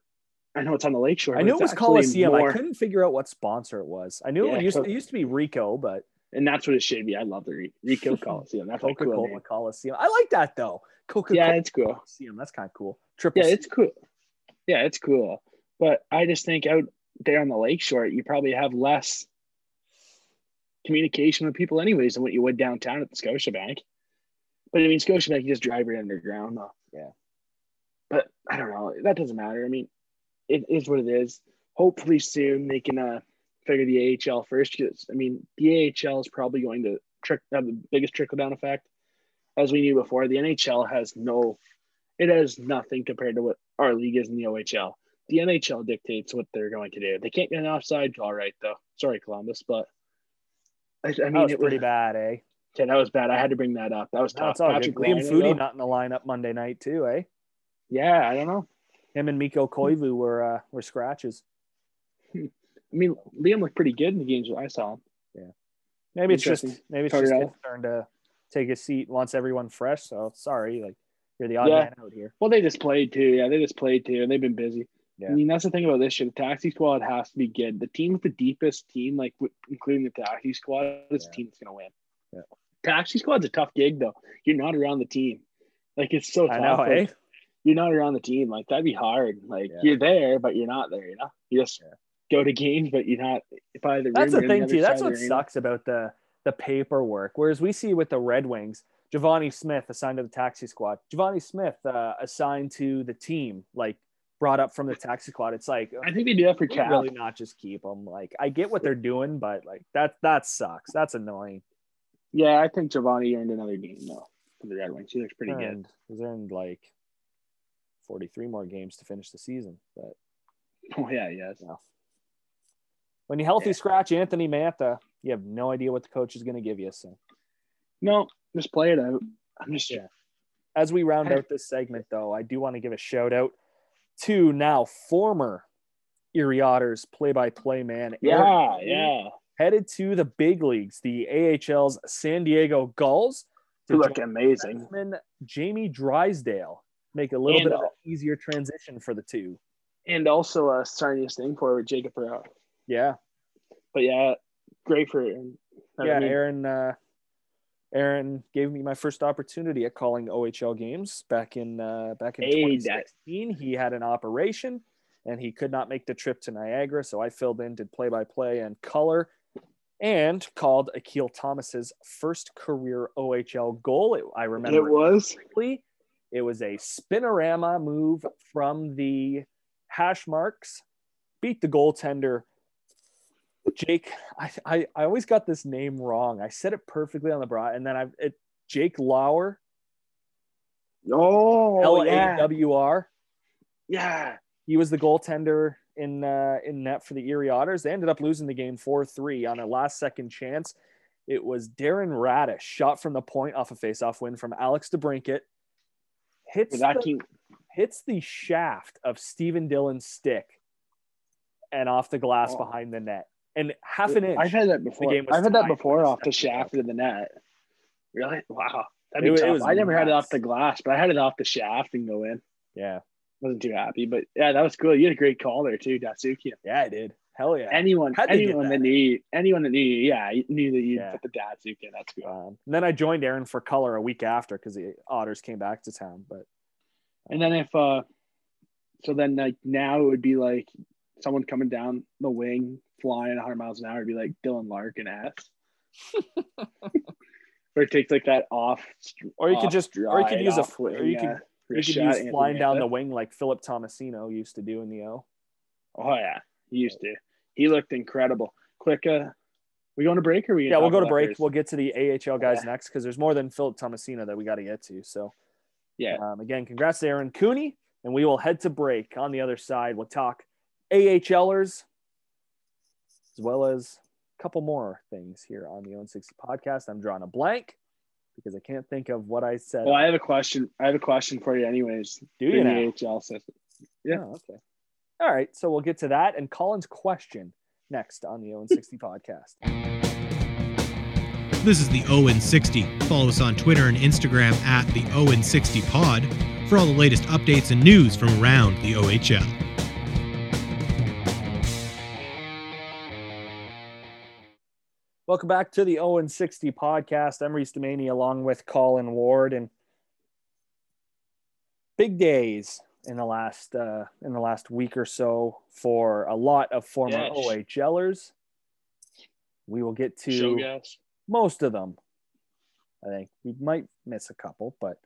I know it's on the lakeshore. I knew it was Coliseum. more- I couldn't figure out what sponsor it was. I knew Yeah, it used, Co- it used to be Ricoh, but and that's what it should be. I love the Ricoh Coliseum. That's Coca cool Cola name. Coliseum. I like that though. Coca Yeah, Cola it's cool. Coliseum. That's kind of cool. Triple. Yeah, C. it's cool. Yeah, it's cool. But I just think out there on the lakeshore, you probably have less communication with people, anyways, than what you would downtown at the Scotiabank. But I mean, Scotiabank, you just drive right underground. Though. Yeah. But I don't know. That doesn't matter. I mean, it is what it is. Hopefully soon they can uh, figure the AHL first. Because I mean, the AHL is probably going to trick have the biggest trickle down effect, as we knew before. The NHL has no, it has nothing compared to what our league is in the OHL. The NHL dictates what they're going to do. They can't get an offside call right though. Sorry, Columbus, but I, I that mean was it pretty was bad, eh? yeah, that was bad. I had to bring that up. That was No, tough. it's all good. Patrick Liam Foudy not in the lineup Monday night too, eh? Yeah, I don't know. Him and Mikko Koivu were uh, were scratches. I mean, Liam looked pretty good in the games that I saw him. Yeah, maybe it's just maybe it's just his turn to take a seat. Wants everyone fresh. So sorry, like you're the odd Yeah. man out here. Well, they just played too. Yeah, they just played too, and they've been busy. Yeah. I mean, that's the thing about this year. The taxi squad has to be good. The team with the deepest team, like including the taxi squad, is Yeah. the team that's going to win. Yeah. Taxi squad's a tough gig, though. You're not around the team. Like it's so I tough. know, Like, eh? you're not around the team. Like that'd be hard. Like Yeah. you're there, but you're not there. You know, you just go to games, but you're not by the. That's room, the thing other too. That's what the arena. sucks about the the paperwork. Whereas we see with the Red Wings, Givani Smith assigned to the taxi squad. Givani Smith uh, assigned to the team, like brought up from the taxi squad. It's like I think they do that for Cap. really not just keep them. Like I get what they're doing, but like that that sucks. That's annoying. Yeah, I think Givani earned another game though for the Red Wings. He looks pretty good. He's earned like forty three more games to finish the season. But Oh yeah, yes. when you healthy Yeah. scratch Anthony Mantha, you have no idea what the coach is going to give you. So No, just play it out. I'm just Yeah. as we round out this segment, though, I do want to give a shout out to now former Erie Otters play-by-play man. Yeah, Lee, yeah. Headed to the big leagues, the AHL's San Diego Gulls. To look amazing. Jamie Drysdale. Make a little And, bit of an easier transition for the two. And also uh starting this thing for Jacob Perreault. Yeah. But yeah, great for him. I yeah, mean, Aaron. Uh, Aaron gave me my first opportunity at calling OHL games back in uh, back in Hey, 2016. He had an operation, and he could not make the trip to Niagara, so I filled in, did play by play and color, and called Akil Thomas's first career OHL goal. It, I remember it was. It was a spinorama move from the hash marks, beat the goaltender. Jake, I, I, I always got this name wrong. I said it perfectly on the broad, and then I it Jake Lauer, Oh L A W R. yeah. W R. Yeah. He was the goaltender in uh, in net for the Erie Otters. They ended up losing the game four three on a last second chance. It was Darren Raddysh shot from the point off a faceoff win from Alex DeBrincat. Hits the- hits the shaft of Stephen Dhillon's stick and off the glass Oh. behind the net. And half an inch. I've had that before. I've had that before off the shaft of the net. Really? Wow. That'd be it tough. was I never had it off the glass, but I had it off the shaft and go in. yeah. Wasn't too happy, but yeah, that was cool. You had a great call there too, Datsuki. Yeah, I did. Hell yeah. Anyone, Had to do anyone that. that. knew, you, anyone that knew, you, yeah, knew that you Yeah. put the Datsuki. in. That's cool. Um, and then I joined Aaron for color a week after because the Otters came back to town. But And then if, uh so then like now it would be like someone coming down the wing flying 100 miles an hour would be like Dylan Larkin ass. or it takes like that off, Or you could off just- or you could use a- wing, or you could- yeah, you could use flying down the wing like Philip Tomasino used to do in the O. Oh yeah, he used to. He looked incredible. Quick, uh, we going to break or we? Yeah, we'll go to break. We'll get to the AHL guys Yeah. next because there's more than Philip Tomasino that we got to get to. So Yeah. Um, again, congrats to Aaron Cooney, and we will head to break. On the other side, we'll talk AHLers as well as a couple more things here on the Own 60 podcast. I'm drawing a blank because I can't think of what I said. Well, I have a question. I have a question for you, anyways. Do you the now? AHL system. yeah. Oh, okay. All right. So we'll get to that and Colin's question next on the Own 60 podcast. This is the Owen 60. Follow us on Twitter and Instagram at the Owen 60 Pod for all the latest updates and news from around the OHL. Welcome back to the Owen 60 podcast. I'm Reese Demaney along with Colin Ward and big days in the last uh, in the last week or so for a lot of former Yes. OHLers. We will get to most of them. I think we might miss a couple, but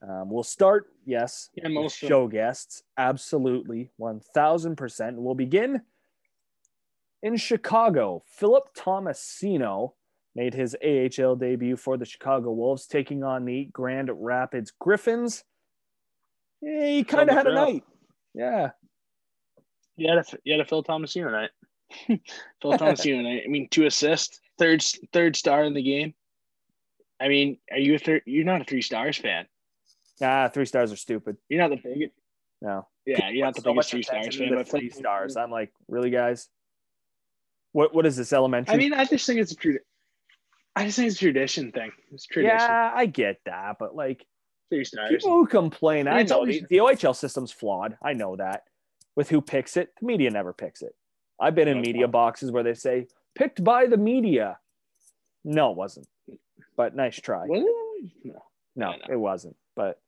um, we'll start. Yes, Yeah, most show guests. Absolutely, one thousand percent. We'll begin in Chicago. Philip Tomasino made his AHL debut for the Chicago Wolves, taking on the Grand Rapids Griffins. Yeah, he kind of had a night. Yeah, You had a you had a Phil Tomasino night. Phil Tomasino night. I mean, two assists, third third star in the game. I mean, are you a third? You're not a three stars fan. ah, three stars are stupid. You're not the biggest. No, Yeah, you're not the so biggest three stars fan. But three stars. I'm like, really, guys? What what is this elementary? I mean, I just think it's a true. I just think it's a tradition thing. It's tradition. yeah, I get that, but like people who complain, I It's know always- the, the OHL system's flawed. I know that. With who picks it, the media never picks it. I've been in media boxes where they say picked by the media. No, it wasn't. But nice try. What? No. No, it wasn't. But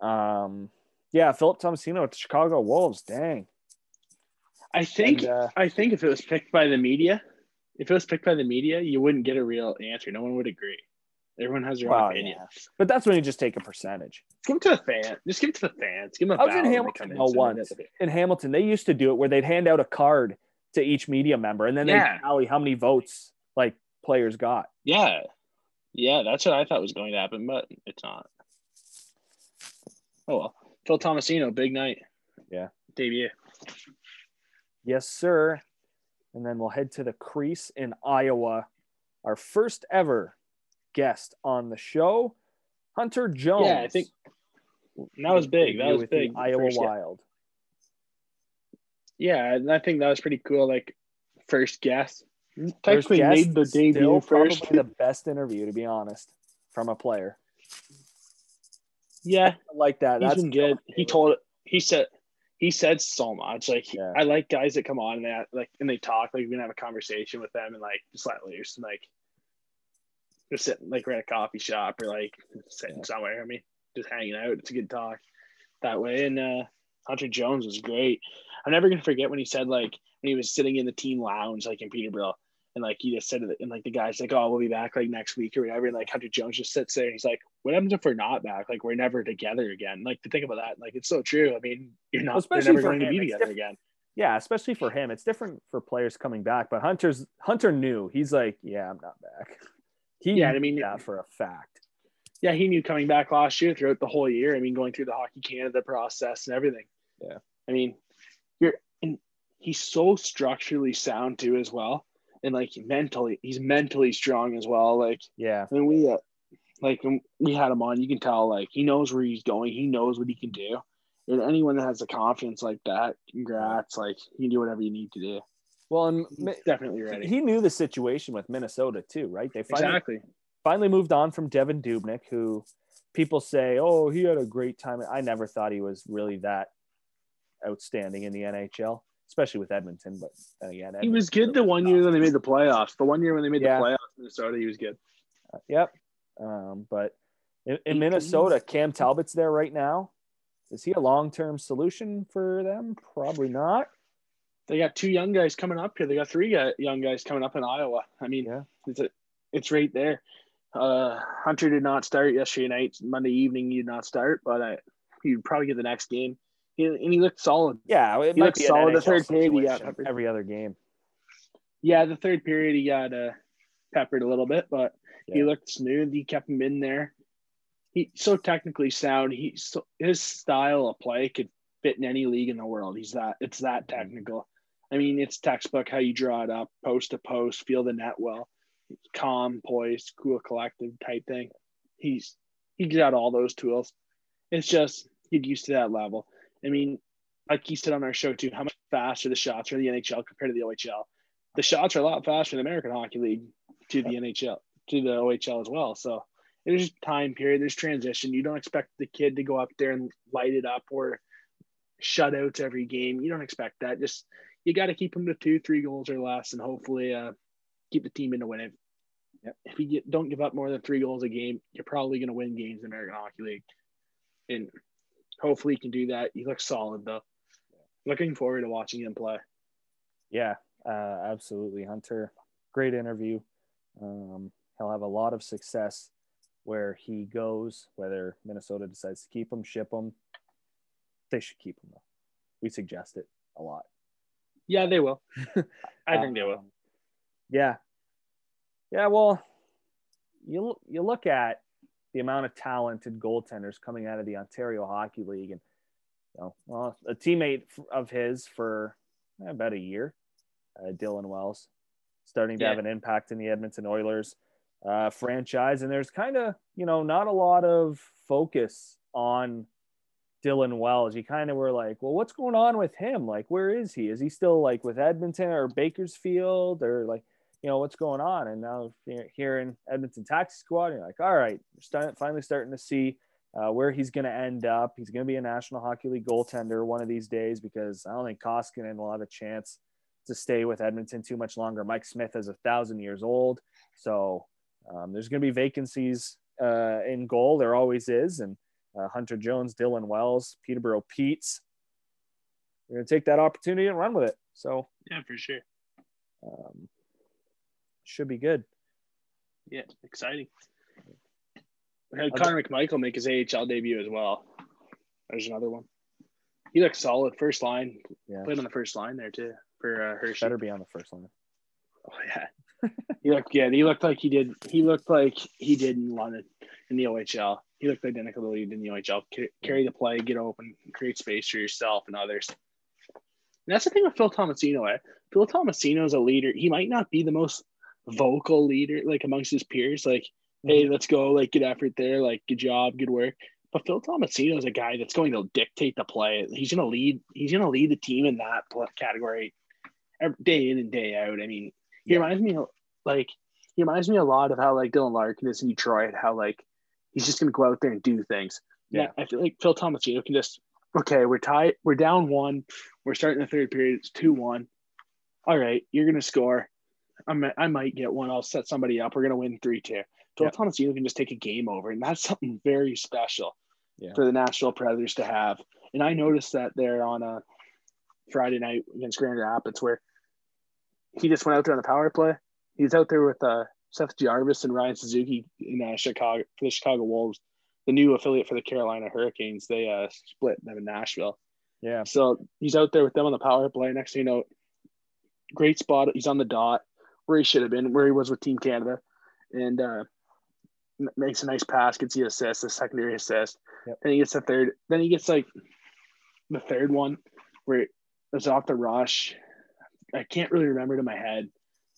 um, Yeah, Philip Tomasino with the Chicago Wolves. Dang. I think And, uh, I think if it was picked by the media, if it was picked by the media, you wouldn't get a real answer. No one would agree. Everyone has their Well, own opinion. yeah. But that's when you just take a percentage. Give them to the fan. Just give it to the fans. Give them a I was in ballot when they Hamilton in, though so they once. In Hamilton, they used to do it where they'd hand out a card to each media member and then Yeah. they tally how many votes like players got. Yeah, yeah, that's what I thought was going to happen, but it's not. Oh well, Phil Tomasino, big night. Yeah. debut. Yes, sir. And then we'll head to the crease in Iowa. Our first ever guest on the show, Hunter Jones. Yeah, I think that was big. That was big. Iowa First- Wild. Yeah, and I think that was pretty cool. Like first guess. First Technically guest, made the debut first. Probably the best interview, to be honest, from a player. Yeah, I like that. he's That's good. He told he said he said so much. Like Yeah. I like guys that come on and they like and they talk. Like we can have a conversation with them and like just let loose and like just sitting like we're at a coffee shop or like sitting Yeah. somewhere. I mean, just hanging out. It's a good talk that way. And uh Hunter Jones was great. I'm never gonna forget when he said like when he was sitting in the team lounge like in Peterborough. And like he just said it, and like the guy's like, "Oh, we'll be back like next week or whatever." And like Hunter Jones just sits there, and he's like, "What happens if we're not back? Like we're never together again." Like to think about that, like it's so true. I mean, you're not. Especially never for going to him, be it's together different. again. yeah, especially for him. It's different for players coming back, but Hunter's Hunter knew. He's like, yeah, I'm not back. He Yeah, knew I mean- that for a fact. Yeah, he knew coming back last year throughout the whole year. I mean, going through the Hockey Canada process and everything. Yeah. I mean, you're and he's so structurally sound too as well, and like mentally, he's mentally strong as well. Like Yeah, when we uh, like um, we had him on, you can tell like he knows where he's going. He knows what he can do. And anyone that has the confidence like that, congrats. Like you can do whatever you need to do. well, and He's definitely ready. he knew the situation with Minnesota too, right? They finally exactly. finally moved on from Devan Dubnyk, who people say, oh, he had a great time. I never thought he was really that outstanding in the NHL, especially with Edmonton. But then again, He was good the one year when they made the playoffs. The one year when they made Yeah. the playoffs, Minnesota, he was good. Uh, yep. Um, but in, in Minnesota, Cam Talbot's there right now. Is he a long term solution for them? Probably not. They got two young guys coming up here. They got three young guys coming up in Iowa. I mean, Yeah. it's a, it's right there. Uh, Hunter did not start yesterday night. Monday evening, he did not start, but uh, he'd probably get the next game. He, and he looked solid. Yeah, it He looked solid. The third period, he got peppered. every other game. Yeah, the third period, he got uh, peppered a little bit, but he looked smooth. He kept him in there. He so technically sound. He so, his style of play could fit in any league in the world. He's that. It's that mm-hmm. technical. I mean, it's textbook how you draw it up, post to post, feel the net well, calm, poised, cool, collective type thing. He's he got all those tools. It's just get used to that level. I mean, like he said on our show too, how much faster the shots are in the NHL compared to the OHL. The shots are a lot faster in the American Hockey League to the NHL to the OHL as well. So there's time period, there's transition. You don't expect the kid to go up there and light it up or shutouts every game. You don't expect that. Just you got to keep them to two, three goals or less, and hopefully uh, keep the team in to win it. Yep. If you get, don't give up more than three goals a game, you're probably going to win games in American Hockey League. And hopefully you can do that. He looks solid though. Looking forward to watching him play. Yeah, uh, absolutely, Hunter. Great interview. Um, he'll have a lot of success where he goes. Whether Minnesota decides to keep him, ship him, they should keep him. Though. We suggest it a lot. Yeah, they will. I think they will. Um, Yeah, yeah. Well, you you look at the amount of talented goaltenders coming out of the Ontario Hockey League, and you know, well, a teammate of his for eh, about a year, uh, Dylan Wells, starting to Yeah. have an impact in the Edmonton Oilers uh, franchise, and there's kind of you know not a lot of focus on Dylan Wells. You kind of were like, well, what's going on with him? Like, where is he? Is he still like with Edmonton or Bakersfield or like, you know, what's going on? And now here- in Edmonton Taxi Squad, you're like, all right, starting, finally starting to see uh, where he's going to end up. He's going to be a National Hockey League goaltender one of these days because I don't think Koskinen will have a chance to stay with Edmonton too much longer. Mike Smith is a thousand years old, so um, there's going to be vacancies uh, in goal. There always is, and uh, Hunter Jones, Dylan Wells, Peterborough Pete's. We're going to take that opportunity and run with it. So, Yeah, for sure. um, should be good. Yeah, exciting. We had. Connor McMichael make his AHL debut as well. There's another one. He looked solid. First line. Yeah. Played on the first line there too for uh, Hershey. Better be on the first line. Oh yeah. he looked good. He looked like he did. He looked like he did in London in the OHL. He looked identical to what he did in the OHL. Ca- Carry the play, get open, create space for yourself and others. And that's the thing with Phil Tomasino. Eh? Phil Tomasino is a leader. He might not be the most vocal leader like amongst his peers. Like, hey, let's go, like get effort there, like good job, good work. But Phil Tomasino is a guy that's going to dictate the play. He's going to lead. He's going to lead the team in that category, every, day in and day out. I mean, he Yeah. reminds me like he reminds me a lot of how like Dylan Larkin is in Detroit. How like he's just going to go out there and do things. Yeah. I feel like Phil Thomas Tomasino can just okay. We're tied. We're down one. We're starting the third period. It's two one. All right, you're going to score. I'm, I might get one. I'll set somebody up. We're going to win three two. Phil Yeah. Tomasino can just take a game over, and that's something very special Yeah. for the Nashville Predators to have. And I noticed that there on a Friday night against Grand Rapids, where he just went out there on the power play. He's out there with uh, Seth Jarvis and Ryan Suzuki in uh, Chicago for the Chicago Wolves, the new affiliate for the Carolina Hurricanes. They uh, split them in Nashville. Yeah. So he's out there with them on the power play. Next thing you know, great spot. He's on the dot where he should have been, where he was with Team Canada, and uh, makes a nice pass, gets the assist, the secondary assist. Yep. Then he gets the third. Then he gets like the third one where it's off the rush. I can't really remember it in my head,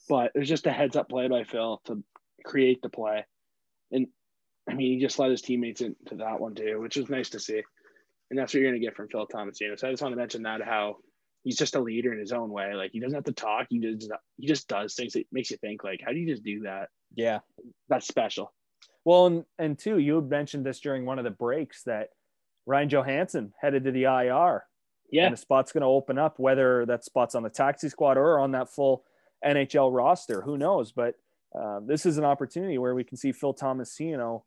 but it was just a heads up play by Phil to create the play. And I mean, he just let his teammates into that one too, which was nice to see. And that's what you're going to get from Phil Tomasino. So I just want to mention that how he's just a leader in his own way. Like he doesn't have to talk. He just he just does things that makes you think like, how do you just do that? Yeah. That's special. Well, and, and two, you had mentioned this during one of the breaks that Ryan Johansen headed to the IR. Yeah, And the spot's going to open up, whether that spot's on the taxi squad or on that full NHL roster. Who knows? But uh, this is an opportunity where we can see Phil Tomasino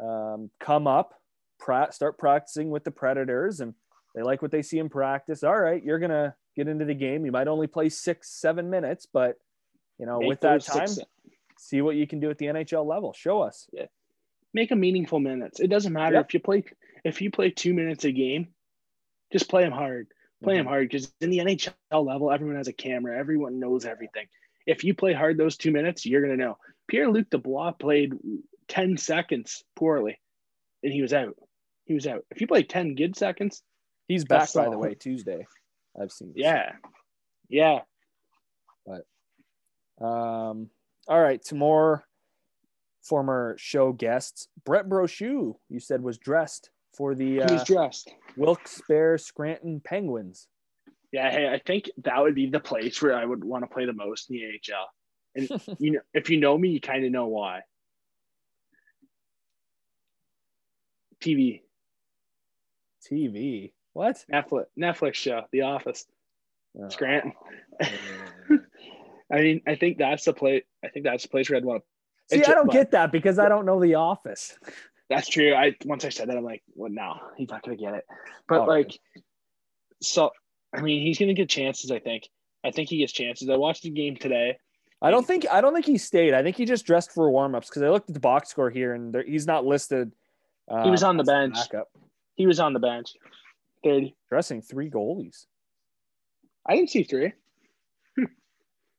um, come up, pra- start practicing with the Predators, and they like what they see in practice. All right, you're going to get into the game. You might only play six, seven minutes, but you know, Make with that time, six- see what you can do at the NHL level. Show us. Yeah. make a meaningful minutes. It doesn't matter Yep. if you play if you play two minutes a game, just play them hard. Play Mm-hmm. them hard because in the NHL level, everyone has a camera. Everyone knows everything. If you play hard those two minutes, you're gonna know. Pierre Luc Dubois played ten seconds poorly, and he was out. He was out. If you play ten good seconds, He's back, by the way, Tuesday. I've seen. yeah, yeah. But, um, all right, some more former show guests. Brett Brochu, you said, was dressed for the He was uh, dressed. Wilkes-Barre Scranton Penguins. Yeah, hey, I think that would be the place where I would want to play the most in the AHL. And you know, if you know me, you kind of know why. TV, TV. What? Netflix, Netflix show, The Office, Oh. Scranton. I mean, I think that's the place. I think that's the place where I'd want to. See, I don't get that because I don't know The Office. That's true. I once I said that, I'm like, well, no, he's not gonna get it. But Oh, like, so I mean, he's gonna get chances. I think. I think he gets chances. I watched the game today. I don't think I don't think he stayed. I think he just dressed for warm-ups because I looked at the box score here and there, he's not listed. Uh, He was on the bench. Backup, He was on the bench. Thirty. dressing three goalies. I didn't see three.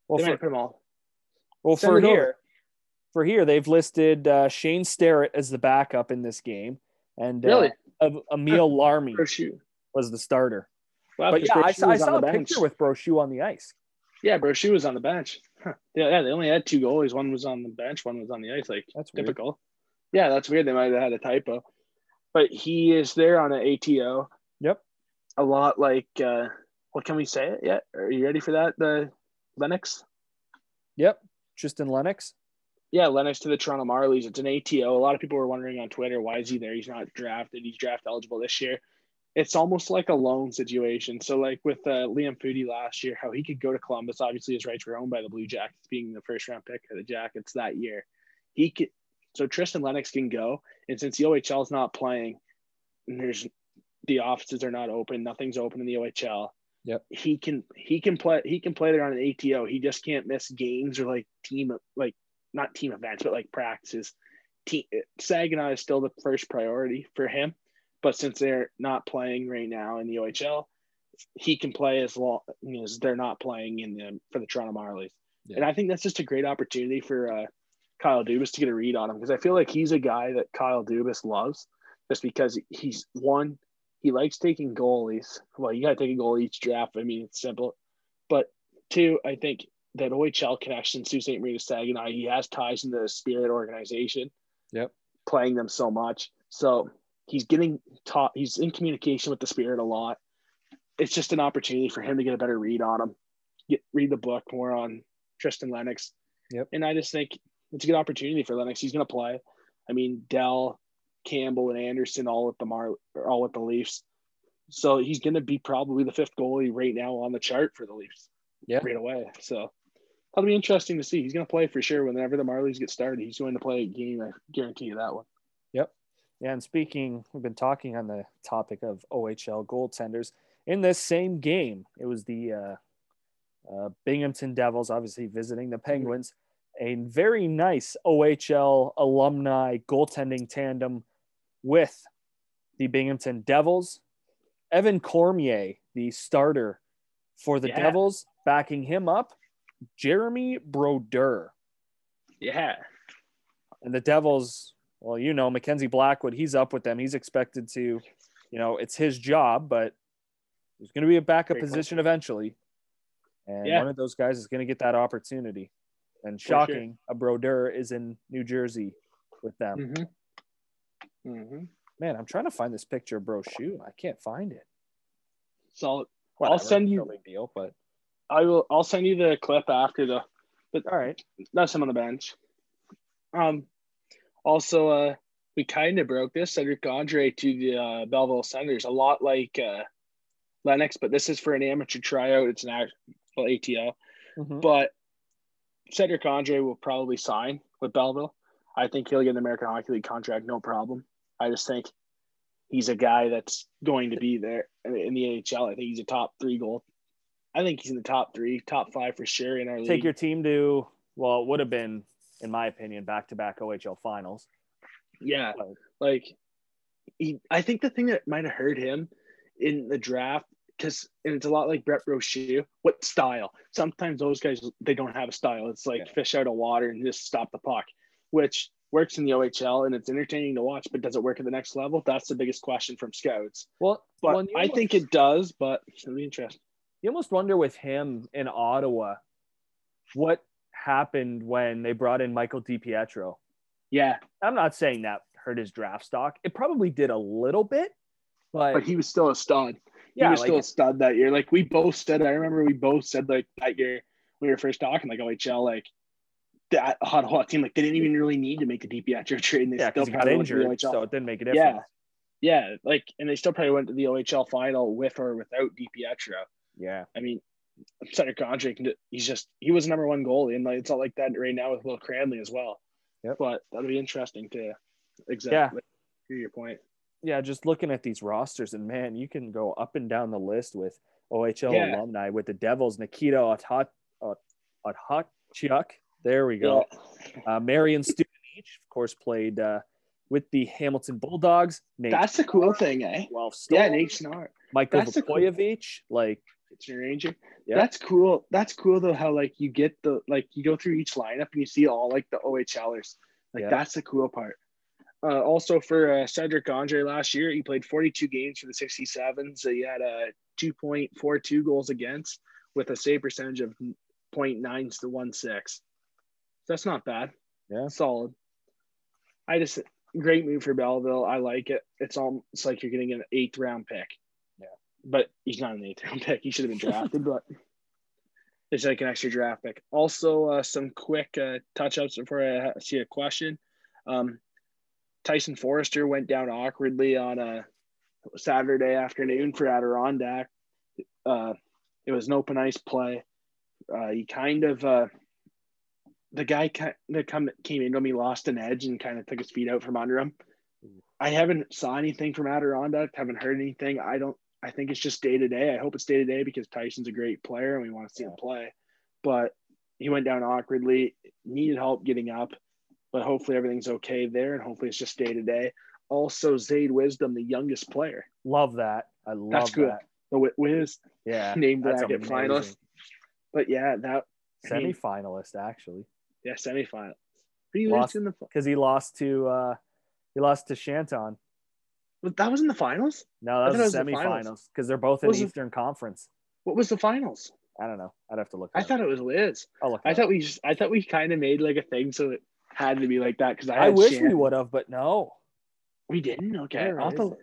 Well, they for, might put them all. Well, Send for here, for here, they've listed uh, Shane Starrett as the backup in this game, and uh, Really? Em- Emil Larmi was the starter. Wow, But yeah, I, Brochu I saw a the bench. picture with Brochu on the ice. Yeah, Brochu was on the bench. Huh. Yeah, yeah, they only had two goalies. One was on the bench, one was on the ice. Like That's weird. typical. Yeah, that's weird. They might have had a typo. But he is there on an ATO. Yep. A lot like uh what can we say it yet? Are you ready for that? The Lennox? Yep, Tristan Lennox. Yeah, Lennox to the Toronto Marlies. It's an ATO. A lot of people were wondering on Twitter, why is he there? He's not drafted. He's draft eligible this year. It's almost like a loan situation. So, like with uh, Liam Foudy last year, how he could go to Columbus. Obviously, his rights were owned by the Blue Jackets, being the first round pick of the Jackets that year. He could, so Tristan Lennox can go, and since the OHL is not playing, and there's the offices are not open. Nothing's open in the OHL. Yep. He can he can play he can play there on an ATO. He just can't miss games or like team like not team events, but like practices. Team Saginaw is still the first priority for him, but since they're not playing right now in the OHL, he can play as long as they're not playing in the for the Toronto Marlies. Yeah. And I think that's just a great opportunity for uh, Kyle Dubas to get a read on him because I feel like he's a guy that Kyle Dubas loves just because he's one he likes taking goalies. Well, you got to take a goal each draft. I mean, it's simple. But two, I think that OHL connection, Sault Ste. Marie to Saginaw, he has ties in the Spirit organization. Yep. Playing them so much. So he's getting taught, he's in communication with the Spirit a lot. It's just an opportunity for him to get a better read on him, get read the book more on Tristan Lennox. Yep. And I just think it's a good opportunity for Lennox. He's going to play. I mean, Dell, Campbell and Anderson all with the Mar all with the Leafs. So he's going to be probably the fifth goalie right now on the chart for the Leafs. Yeah. right away. So that'll be interesting to see. He's going to play for sure whenever the Marlies get started. He's going to play a game. I guarantee you that one. Yep. Yeah, and speaking, we've been talking on the topic of OHL goaltenders. In this same game, it was the uh, uh, Binghamton Devils, obviously visiting the Penguins. A very nice OHL alumni goaltending tandem with the Binghamton Devils. Evan Cormier, the starter for the Yeah. Devils, backing him up. Jeremy Brodeur. Yeah. And the Devils, well, you know, Mackenzie Blackwood, he's up with them. He's expected to, you know, it's his job, but there's going to be a backup Great position eventually. And Yeah. one of those guys is going to get that opportunity. And For sure. shocking, a Brodeur is in New Jersey with them. Mm-hmm. Mm-hmm. Man, I'm trying to find this picture of Bro shoe. I can't find it. So Whatever, I'll send you- No big deal, but I will. I'll send you the clip after the. But all right. That's him on the bench. Um. Also, uh, we kind of broke this Cedrick Andree to the uh, Belleville Senators, a lot like uh, Lennox, but this is for an amateur tryout. It's an actual ATO. Mhm. but Cedrick Andree will probably sign with Belleville. I think he'll get an American Hockey League contract, no problem. I just think he's a guy that's going to be there in the AHL. I think he's a top three goal. I think he's in the top three, top five for sure in our Take league. Take your team to, well, it would have been, in my opinion, back to back OHL finals. yeah, Right. like he. I think the thing that might have hurt him in the draft because and it's a lot like Brett Brochu. What style? Sometimes those guys they don't have a style. It's like Yeah. fish out of water and just stop the puck, which works in the OHL and it's entertaining to watch. But does it work at the next level? That's the biggest question from scouts. Well, But well, I think it does. But it'll be interesting. You almost wonder with him in Ottawa what happened when they brought in Michael DiPietro. Yeah, I'm not saying that hurt his draft stock. It probably did a little bit, but, but he was still a stud. yeah, he was like, still a stud that year. Like we both said, I remember we both said like that year when we were first talking like OHL, like that hot hot team, like they didn't even really need to make a DiPietro trade. And they yeah, still got probably went to the injured, so it didn't make a Yeah. yeah, like and they still probably went to the OHL final with or without DiPietro. Yeah, I mean, Cedrick Andree, he's just he was number one goalie, and like it's not like that right now with Will Cranley as well. Yep. But that'll be interesting to exactly hear your point. yeah. Just looking at these rosters, and man, you can go up and down the list with OHL Yeah. alumni with the Devils, Nikita Othot, Okhotyuk. There we go. Uh, Marian Studenic, of course, played uh, with the Hamilton Bulldogs. Nate That's the cool thing, eh? Guelph Yeah, Nate Schnarr. Michael the cool- Vukojevic, your ranger. Yeah. That's cool. That's cool though. How like you get the like you go through each lineup and you see all like the OHLers. Like that's the cool part. Uh, also for uh, Cedrick Andree last year, he played 42 games for the 67s. So he had a 2.42 goals against with a save percentage of 0.9 to 16. That's not bad. Yeah. solid. I just great move for Belleville. I like it. It's all it's like you're getting an eighth round pick. But he's not an eighth round pick. He should have been drafted, but it's like an extra draft pick. Also, uh, some quick uh, touch ups before I see a question. Um, Tyson Foerster went down awkwardly on a Saturday afternoon for Adirondack. Uh, it was an open ice play. Uh, he kind of uh, the guy that come came into me lost an edge and kind of took his feet out from under him. I haven't saw anything from Adirondack. Haven't heard anything. I don't. I think it's just day to day. I hope it's day to day because Tyson's a great player and we want to see him play. But he went down awkwardly. Needed help getting up, but hopefully everything's okay there, and hopefully it's just day to day. Also, Zayde Wisdom, the youngest player. Love that. I love That's good. that. The Wi- Wiz Yeah. name bracket finalist. But yeah, that I mean, Semi-finalist actually, yeah, semifinal. He Lost- lost in the. because he lost to uh, he lost to Shanton. But that was in the finals. No, that was the semifinals because they're both in Was the it- Eastern Conference. What was the finals? I don't know. I'd have to look. I up. thought it was Liz. I'll look. I up. thought we just. I thought we kind of made like a thing, so it had to be like that because I. I wish Shan- we would have, but no. We didn't. Okay, Where I'll have to...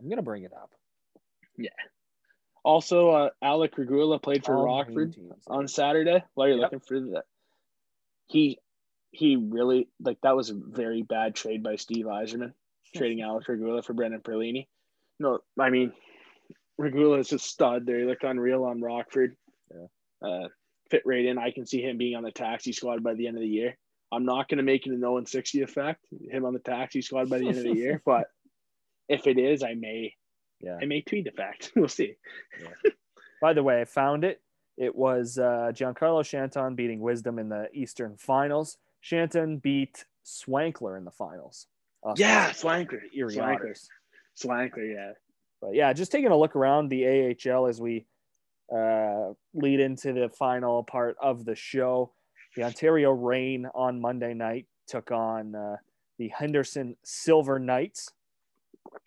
I'm gonna bring it up. Yeah. Also, uh, Alec Regula played for All Rockford on Saturday. While you're Yep. looking for that, he he really like that was a very bad trade by Steve Yzerman trading Alec Regula for Brendan Perlini. No, I mean Regula is a stud there. He looked unreal on Rockford. Yeah. Uh, fit right in. I can see him being on the taxi squad by the end of the year. I'm not going to make it an 0 60 effect, him on the taxi squad by the end of the year, but if it is, I may Yeah. I may tweet the fact. We'll see. By the way, I found it. It was uh, Giancarlo Shanton beating Wisdom in the Eastern Finals. Shanton beat Swankler in the finals. Uh, Yeah, Swankler. Erie Swankler. Otters. Swankler, yeah. But yeah, just taking a look around the AHL as we uh, lead into the final part of the show. The Ontario Reign on Monday night took on uh, the Henderson Silver Knights.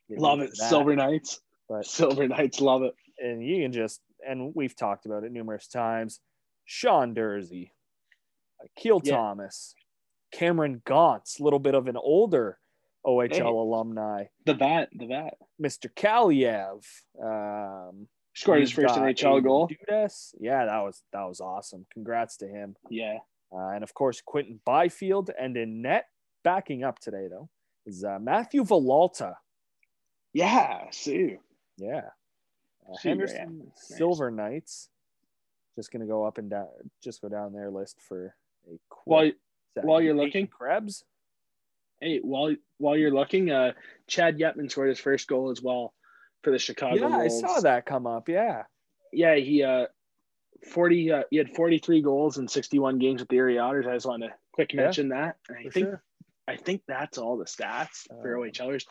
Get Love it. that. Silver Knights. But- Silver Knights, love it. and you can just and we've talked about it numerous times. Sean Durzi, Keel Yeah. Thomas, Cameron Gaunce, a little bit of an older OHL Hey. alumni, The vat, the vat. Mr. Kaliyev. Um, Scored his first NHL goal. Dudas. Yeah, that was that was awesome. Congrats to him. Yeah. Uh, and of course, Quinton Byfield and in net backing up today though is uh, Matthew Villalta. Yeah, Sue. Yeah. Uh, Henderson. Silver Knights. Just gonna go up and down. Just go down their list for a quick. While while you're looking- Krebs. Hey, while while you're looking, uh Chad Yetman scored his first goal as well for the Chicago Yeah, I saw that come up. Yeah, Yeah, he uh 40 uh, he had 43 goals in 61 games with the Erie Otters. I just want to quick Yeah, mention that. I think sure. I think that's all the stats for Uh, OHLers.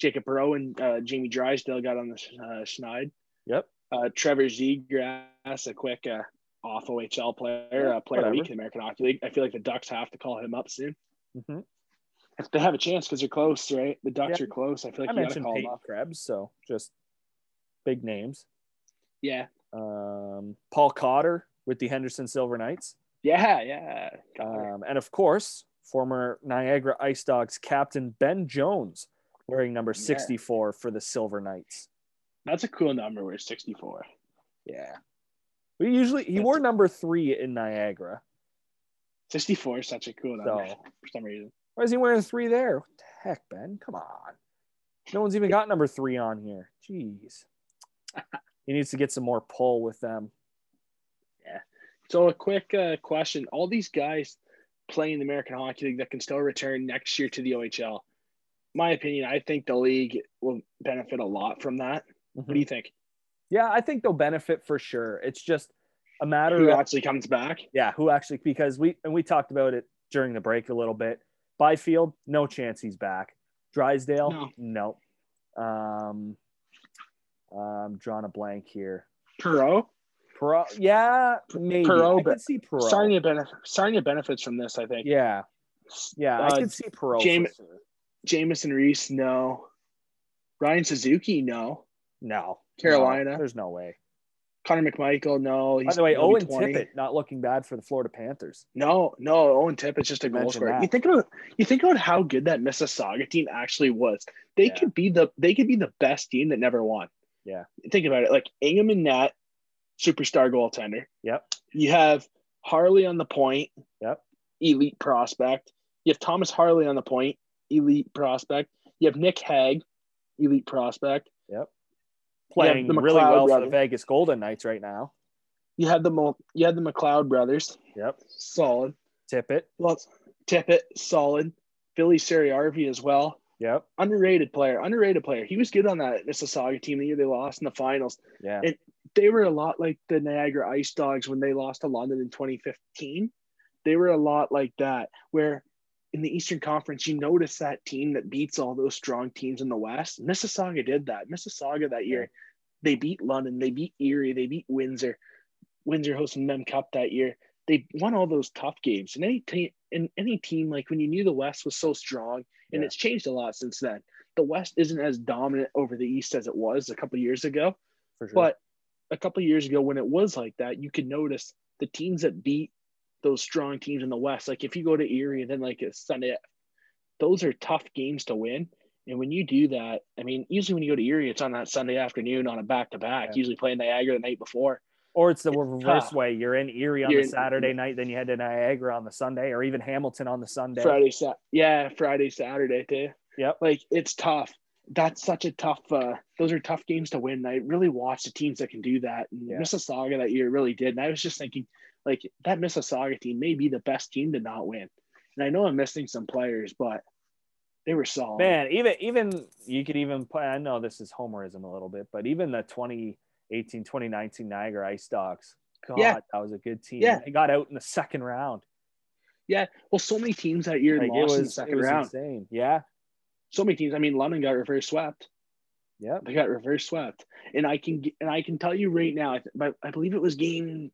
Jacob Perreault and uh, Jamie Drysdale got on the uh, Schneid. Yep. Uh, Trevor Zegras, a quick uh, off OHL player, uh, player of the week in the American Hockey League. I feel like the Ducks have to call him up soon. hmm If they have a chance because they're close, right? The Ducks Yeah. are close. I feel like I you got to mentioned call up. Krebs, so just big names. Yeah. Um, Paul Cotter with the Henderson Silver Knights, Yeah, yeah. Um, and of course, former Niagara Ice Dogs captain Ben Jones wearing number Yeah. 64 for the Silver Knights. That's a cool number. We're 64. Yeah. We usually he wore number three in Niagara. 64 is such a cool number So for some reason. Why is he wearing three there? What the heck, Ben? Come on. No one's even got number three on here. Jeez. he needs to get some more pull with them. Yeah. So a quick uh, question: All these guys playing the American Hockey League that can still return next year to the OHL. My opinion, I think the league will benefit a lot from that. What do you think? Yeah, I think they'll benefit for sure. It's just a matter Who of actually comes back? yeah, who actually because we and we talked about it during the break a little bit. Byfield, no chance he's back. Drysdale, no. Um, I'm drawing a blank here. Perreault. Pro, yeah, maybe. Perreault, I could see Perreault. Sarnia, benef- Sarnia benefits from this, I think. Yeah, yeah, I Uh, could see Perreault. Jam- for sure. Jamieson Rees, no. Ryan Suzuki, no. No, Carolina. no, there's no way. Connor McMichael, no. By the way, Owen 20. Tippett not looking bad for the Florida Panthers. No, no, Owen Tippett's just a goal scorer. that. You think about you think about how good that Mississauga team actually was. They Yeah. could be the they could be the best team that never won. Yeah. Think about it. Like Ingham and Nat, superstar goaltender. Yep. You have Harley on the point. Yep. Elite prospect. You have Thomas Harley on the point. Elite prospect. You have Nick Hague, elite prospect. Playing the really well for the. Vegas Golden Knights right now. You had the you had the McLeod brothers. Yep. Solid. Tippett. Lots Tippett, solid. Philly Billy Saarijärvi as well. Yep. Underrated player, underrated player. He was good on that Mississauga team the year they lost in the finals. Yeah. It- They were a lot like the Niagara Ice Dogs when they lost to London in 2015. They were a lot like that, where in the Eastern Conference, you notice that team that beats all those strong teams in the West. Mississauga did that. Mississauga that year, they beat London, they beat Erie, they beat Windsor. Windsor hosting Mem Cup that year. They won all those tough games. And any team, and any team like when you knew the West was so strong, and Yeah. it's changed a lot since then. The West isn't as dominant over the East as it was a couple years ago. For sure. But a couple years ago, when it was like that, you could notice the teams that beat those strong teams in the West. Like if you go to Erie and then like a Sunday, those are tough games to win. And when you do that, I mean, usually when you go to Erie, it's on that Sunday afternoon on a back to back. Usually playing Niagara the night before. or it's the it's reverse tough. way. You're in Erie on You're the in- Saturday night, then you head to Niagara on the Sunday, or even Hamilton on the Sunday. Friday, Sa- yeah, Friday, Saturday too. Yep. Like it's tough. That's such a tough. uh Those are tough games to win. I really watched the teams that can do that. And Yeah. Mississauga that year really did. And I was just thinking, like that Mississauga team may be the best team to not win. And I know I'm missing some players, but they were solid. Man, even even you could even play. I know this is homerism a little bit, but even the 2018, 2019 Niagara Ice Dogs. God, Yeah. that was a good team. Yeah. They got out in the second round. Yeah, well, so many teams that year Like, lost in the was, second was round. insane. Yeah. So many teams. I mean, London got reverse swept. Yeah, They got reverse swept, and I can and I can tell you right now. I, I believe it was game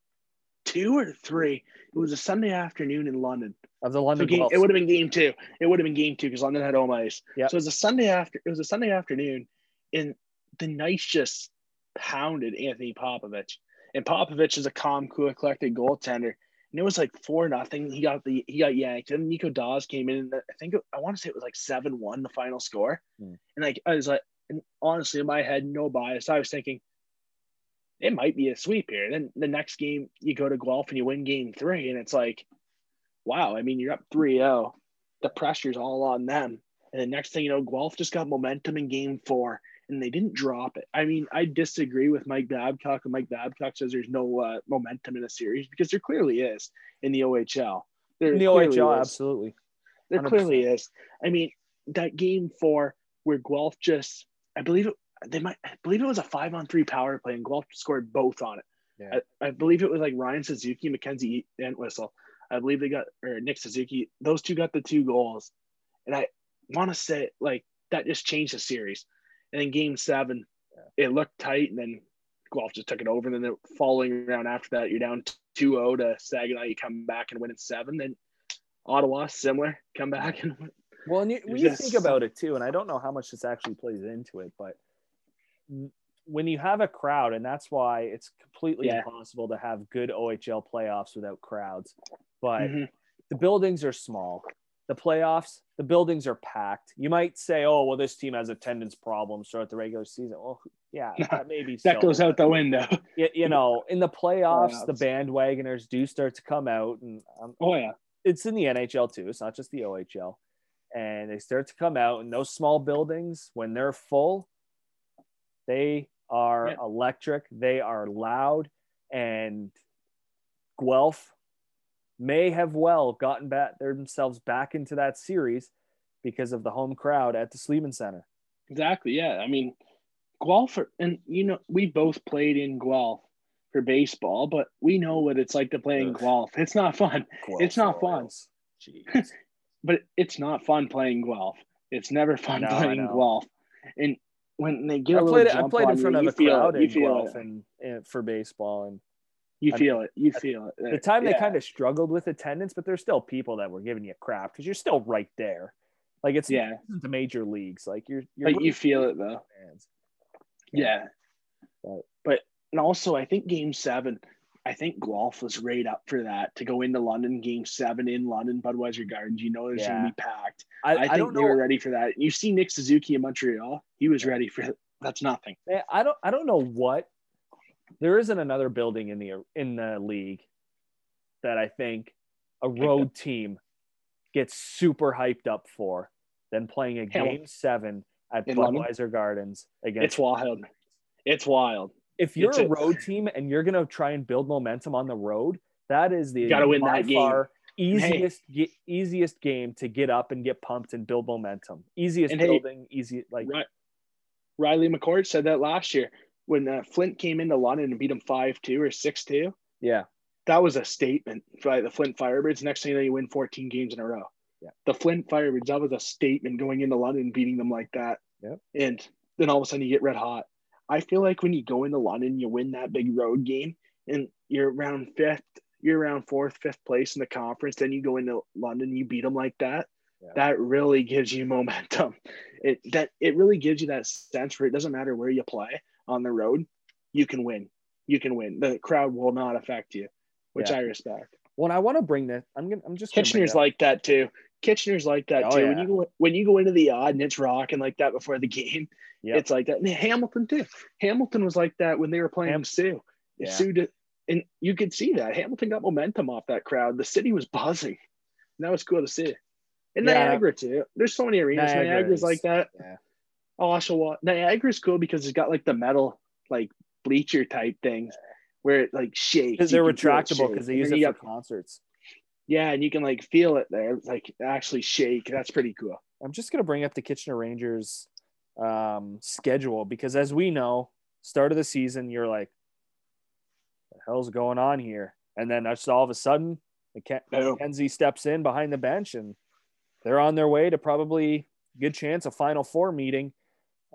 two or three. It was a Sunday afternoon in London. Of the So London game, it would have been game two. It would have been game two because London had home ice. Yep. So it was a Sunday after. It was a Sunday afternoon, and the Knights just pounded Anthony Popovich. And Popovich is a calm, cool, collected goaltender. And it was like four nothing. He got the he got yanked. And Nico Daws came in. And I think it, I want to say it was like seven one the final score. Hmm. And like I was like, and honestly, in my head, no bias. I was thinking it might be a sweep here. Then the next game, you go to Guelph and you win game three, and it's like, wow. I mean, you're up 3-0. The pressure's all on them. And the next thing you know, Guelph just got momentum in game four, and they didn't drop it. I mean, I disagree with Mike Babcock, and Mike Babcock says there's no uh, momentum in a series because there clearly is in the OHL. There in the OHL, is. absolutely. There 100%. clearly is. I mean, that game four where Guelph just, I believe it, they might, I believe it was a five on three power play, and Guelph scored both on it. Yeah. I, I believe it was like Ryan Suzuki, Mackenzie Entwistle. I believe they got, or Nick Suzuki, those two got the two goals. And I want to say, like, that just changed the series. And then game seven, it looked tight, and then Guelph just took it over. And then the following round after that, you're down 2 0 to Saginaw. You come back and win in seven. Then Ottawa, similar, come back and win. Well, and you, when you think about it too, and I don't know how much this actually plays into it, but when you have a crowd, and that's why it's completely Yeah. impossible to have good OHL playoffs without crowds. But Mhm. the buildings are small. The playoffs, the buildings are packed. You might say, "Oh, well, this team has attendance problems throughout the regular season." Well, yeah, that maybe That goes out the window. You, you know, in the playoffs, the bandwagoners do start to come out, and um, Oh, yeah. it's in the NHL too. It's not just the OHL. And they start to come out, and those small buildings, when they're full, they are Yeah. electric. They are loud, and Guelph may have well gotten back themselves back into that series because of the home crowd at the Sleeman Center. Exactly. Yeah. I mean, Guelph, are- and you know, we both played in Guelph for baseball, but we know what it's like to play in Ugh. Guelph. It's not fun, It's not fun. Jeez. but it's not fun playing Guelph. It's never fun I playing. Guelph. And when they get a I little played. I jump played on in you, of you a feel crowd it. You in Guelph and, and for baseball, and You I feel it. You feel it. the time they kind of struggled with attendance, but there's still people that were giving you crap because you're still right there. Like it's Yeah. the major leagues. Like you're, you're Like you feel it though. fans. Yeah. But- But and also I think game seven, I think Guelph was right up for that to go into London game seven in London, Budweiser Gardens. You know there's Yeah. gonna be packed. I, I, I, think don't they know. were ready for that. You see Nick Suzuki in Montreal, he was ready for that's nothing. I don't. I don't know what. There isn't another building in the in the league that I think a road team gets super hyped up for than playing a game seven at In London? Budweiser Gardens against It's wild. It's wild. If you're It's a road team and you're going to try and build momentum on the road, that is the Gotta win by that game. far easiest ge- easiest game to get up and get pumped and build momentum. Easiest And hey, building, easy like Ri- Riley McCourt said that last year when uh, Flint came into London and beat them five two or six two. yeah, That was a statement by the Flint Firebirds. Next thing you know, you win 14 games in a row. Yeah. The Flint Firebirds, that was a statement going into London beating them like that. Yep. And then all of a sudden you get red hot. I feel like when you go into London, you win that big road game and you're around fifth, you're around fourth, fifth place in the conference. Then you go into London, you beat them like that. Yeah. That really gives you momentum. It that it really gives you that sense where it doesn't matter where you play on the road, you can win. You can win. The crowd will not affect you, which Yeah. I respect. Well, and I want to bring this. I'm gonna. I'm just. Kitchener's like that too. Kitchener's like that Oh, too. yeah. When you go when you go into the Aud and it's rocking like that before the game, Yep. it's like that. And Hamilton too. Hamilton was like that when they were playing Ham- Soo. Yeah. Soo did, and you could see that Hamilton got momentum off that crowd. The city was buzzing. And that was cool to see. And Yeah. Niagara too. There's so many arenas. Niagara Niagara's is- like that. yeah. Oh, Oshawa. Niagara's cool because it's got like the metal like bleacher type things where it like shakes. because they're can feel it retractable because they use it for got- concerts. Yeah, and you can like feel it there, like actually shake. That's pretty cool. I'm just gonna bring up the Kitchener Rangers um, schedule because, as we know, start of the season, you're like, "The hell's going on here?" And then just all of a sudden, McKenzie steps in behind the bench, and they're on their way to probably good chance a Final Four meeting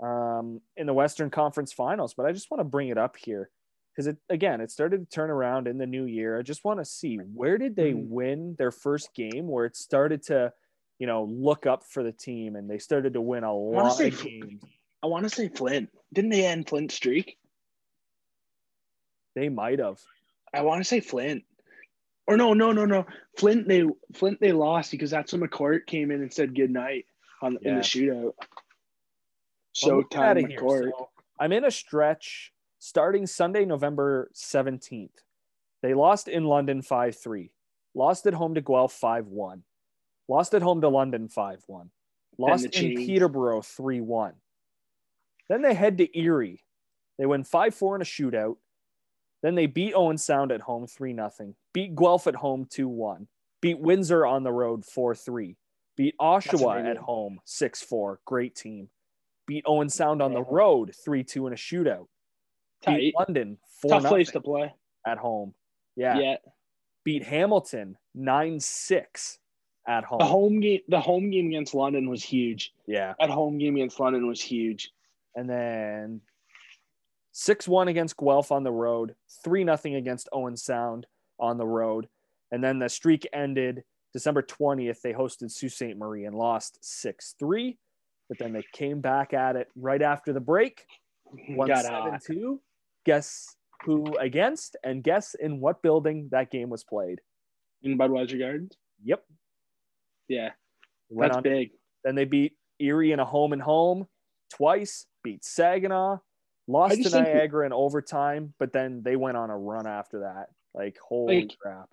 um, in the Western Conference Finals. But I just want to bring it up here because it again, it started to turn around in the new year. I just want to see where did they Mhm. win their first game, where it started to you know, look up for the team and they started to win a lot say of games. I want to say Flint. Didn't they end Flint streak? They might have. I want to say Flint. Or no, no, no, no. Flint they Flint they lost because that's when McCourt came in and said good night on in the shootout. Looking at Showtime it here. So I'm in a stretch starting Sunday, November 17th. They lost in London 5 3, lost at home to Guelph 5 1, lost at home to London 5 1, lost in change. Peterborough 3 1. Then they head to Erie. They win 5 4 in a shootout. Then they beat Owen Sound at home 3 0, beat Guelph at home 2 1, beat Windsor on the road 4 3, beat Oshawa at home 6 4. Great team. Beat Owen Sound on the road 3 2 in a shootout. Beat London 4 Tough place to play. at home. Yeah. Yeah. Beat Hamilton 9 6 at home. The home game the home game against London was huge. Yeah. At home game against London was huge. And then 6 1 against Guelph on the road, 3 0 against Owen Sound on the road. And then the streak ended December 20th. They hosted Sault Ste. Marie and lost 6 3. But then they came back at it right after the break, 7 hot. 2. Guess who against and guess in what building that game was played. in Budweiser Gardens. Yep. Yeah. Went That's on, big. then they beat Erie in a home and home twice, beat Saginaw, lost to Niagara in overtime, but then they went on a run after that. Like, holy Like- crap.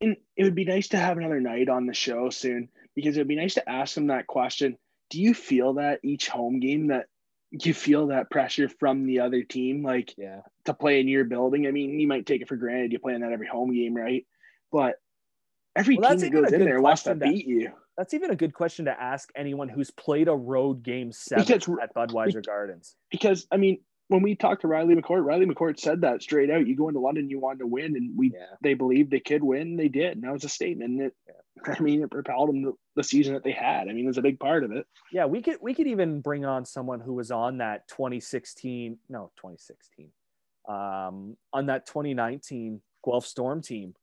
And it would be nice to have another Knight on the show soon because it would be nice to ask them that question. Do you feel that each home game that you feel that pressure from the other team, like Yeah. to play in your building? I mean, you might take it for granted you play in that every home game, right? But every Well, team that's that goes in there wants to beat you. That's even a good question to ask anyone who's played a road game seven Because- at Budweiser Gardens. Because I mean, when we talked to Riley McCourt, Riley McCourt said that straight out. You go into London, you wanted to win, and we Yeah. they believed they could win. They did, and that was a statement. And it, I mean, it propelled them to the season that they had. I mean, it was a big part of it. Yeah, we could we could even bring on someone who was on that 2016, no, 2016. Um, on that 2019 Guelph Storm team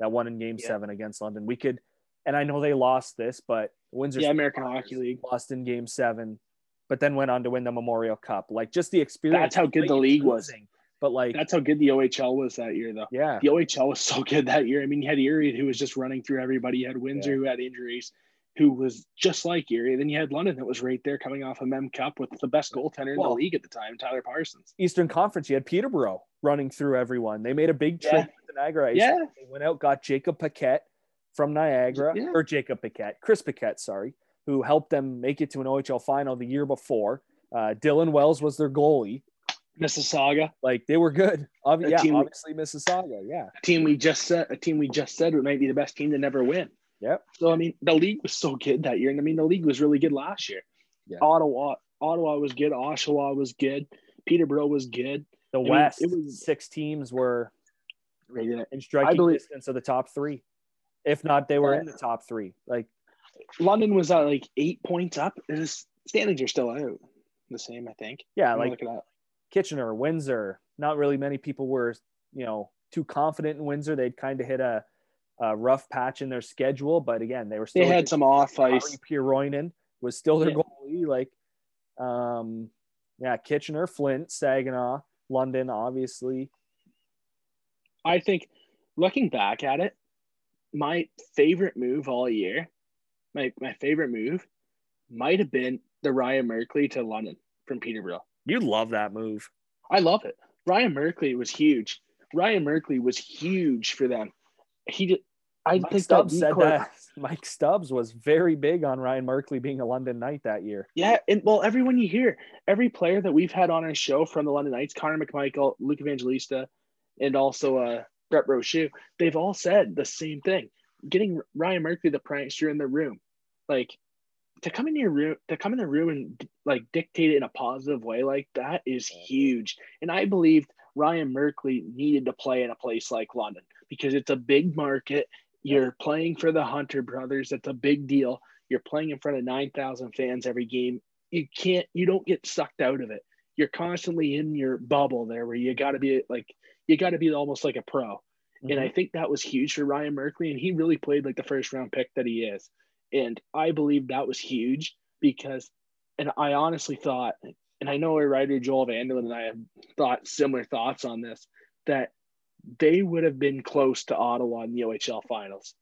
that won in game Yeah. 7 against London. We could and I know they lost this, but Windsor Yeah, American Hockey League. lost in game 7, but then went on to win the Memorial Cup. Like just the experience. That's how good the league was. losing, But like That's how good the OHL was that year, though. yeah. The OHL was so good that year. I mean, you had Erie who was just running through everybody. You had Windsor Yeah. who had injuries, who was just like Erie. Then you had London that was right there coming off a Mem Cup with the best goaltender in Well- the league at the time, Tyler Parsons. Eastern Conference, you had Peterborough running through everyone. They made a big Yeah. trip to Niagara. Ice. Yeah. They went out, got Jacob Paquette from Niagara, Yeah. or Jacob Paquette, Chris Paquette, sorry, who helped them make it to an OHL final the year before. Uh, Dylan Wells was their goalie. Mississauga, Like they were good. Yeah, obviously Mississauga. Yeah. a team we just said, a team we just said might be the best team to never win. Yep. So I mean, the league was so good that year, and I mean, the league was really good last year. Yeah. Ottawa, Ottawa was good. Oshawa was good. Peterborough was good. The West, it was- six teams were in striking believe- distance of the top three. If not, they were Yeah. in the top three. Like London was at like eight points up. His standings are still out. The same, I think. yeah, I'm like Kitchener, Windsor. Not really many people were, you know, too confident in Windsor. They'd kind of hit a, a rough patch in their schedule, but again, they were still they had some off Kari ice. Piiroinen was still their Yeah. goalie. Like, um, yeah, Kitchener, Flint, Saginaw, London, obviously. I think looking back at it, my favorite move all year, my my favorite move, might have been the Ryan Merkley to London from Peterborough. You love that move. I love it. Ryan Merkley was huge. Ryan Merkley was huge for them. He did. I Mike think Stubbs that said decor- that Mike Stubbs was very big on Ryan Merkley being a London Knight that year. Yeah, and well, everyone you hear, every player that we've had on our show from the London Knights, Connor McMichael, Luke Evangelista, and also uh, Brett Brochu, they've all said the same thing. Getting Ryan Merkley the prankster in the room, like to come in your room, to come in the room and like dictate it in a positive way like that is huge. And I believed Ryan Merkley needed to play in a place like London because it's a big market. You're playing for the Hunter brothers. That's a big deal. You're playing in front of 9,000 fans every game. You can't, you don't get sucked out of it. You're constantly in your bubble there where you got to be like, you got to be almost like a pro. And I mm-hmm. think that was huge for Ryan Merkley. And he really played like the first round pick that he is. And I believe that was huge because, and I honestly thought, and I know our writer Joel Vanderlyn and I have thought similar thoughts on this, that they would have been close to Ottawa in the OHL finals.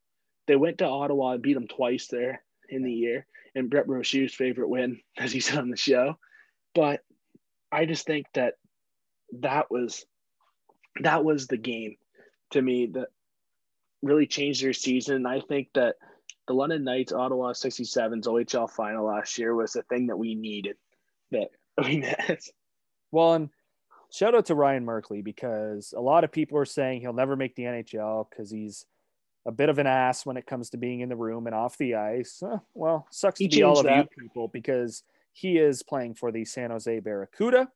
They went to Ottawa and beat them twice there in the year, and Brett Brochu's favorite win, as he said on the show. But I just think that that was that was the game to me that really changed their season. And I think that the London Knights Ottawa 67's OHL final last year was the thing that we needed. That we missed. Well, and shout out to Ryan Merkley because a lot of people are saying he'll never make the NHL because he's a bit of an ass when it comes to being in the room and off the ice. Uh, well, sucks He to be all of changed you people because he is playing for the San Jose Barracuda.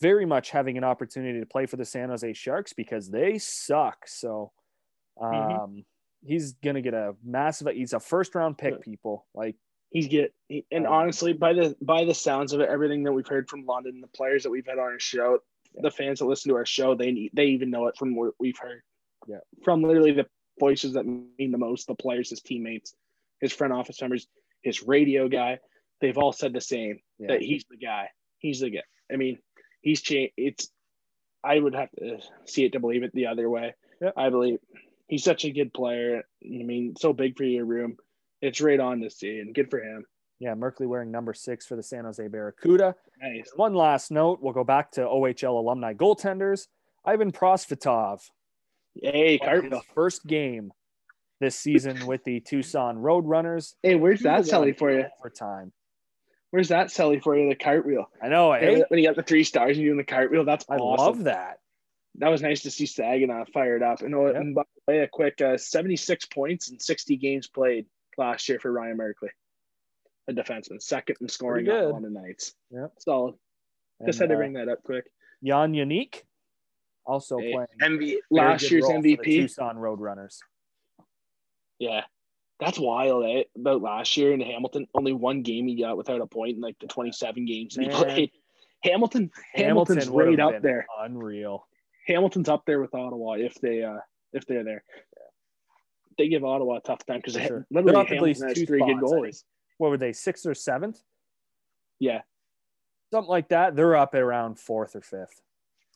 Very much having an opportunity to play for the San Jose Sharks because they suck. So um, Mhm. he's gonna get a massive. He's a first round pick. People like He's get he, and honestly, by the by the sounds of it, everything that we've heard from London, the players that we've had on our show, the fans that listen to our show, they need- they even know it from what we've heard. Yeah. From literally the voices that mean the most, the players, his teammates, his front office members, his radio guy, they've all said the same yeah, that he's the guy. He's the guy. I mean, he's changed. It's. I would have to see it to believe it the other way. Yep. I believe he's such a good player. I mean, so big for your room. It's right on to see, and good for him. yeah. Merkley wearing number six for the San Jose Barracuda. Nice. One last note, we'll go back to OHL alumni goaltenders. Ivan Prosvetov, Hey, Cartwheel. first game this season with the Tucson Roadrunners. Hey, where's that He Selly for you? For time. Where's that Selly for you? The cartwheel. I know. Hey, When you got the three stars and you doing the cartwheel, that's I awesome. love that. That was nice to see Saginaw fired up. And, oh, Yep. and by the way, a quick uh, 76 points and 60 games played last year for Ryan Merkley, a defenseman, second in scoring on the Knights. Yep. Solid. Just And, had to uh, bring that up quick. Jan Jenik, also Hey, playing MV, last year's role for the MVP. Tucson Roadrunners. Yeah. That's wild, eh? About last year in Hamilton, only one game he got without a point in like the 27 games that he played. Hamilton, Hamilton's Hamilton right up there. Unreal. Hamilton's up there with Ottawa if they uh if they're there. They give Ottawa a tough time because For sure. literally They're up at least two three good spots, think. goalies. What were they, sixth or seventh? Yeah, Something like that. They're up at around fourth or fifth,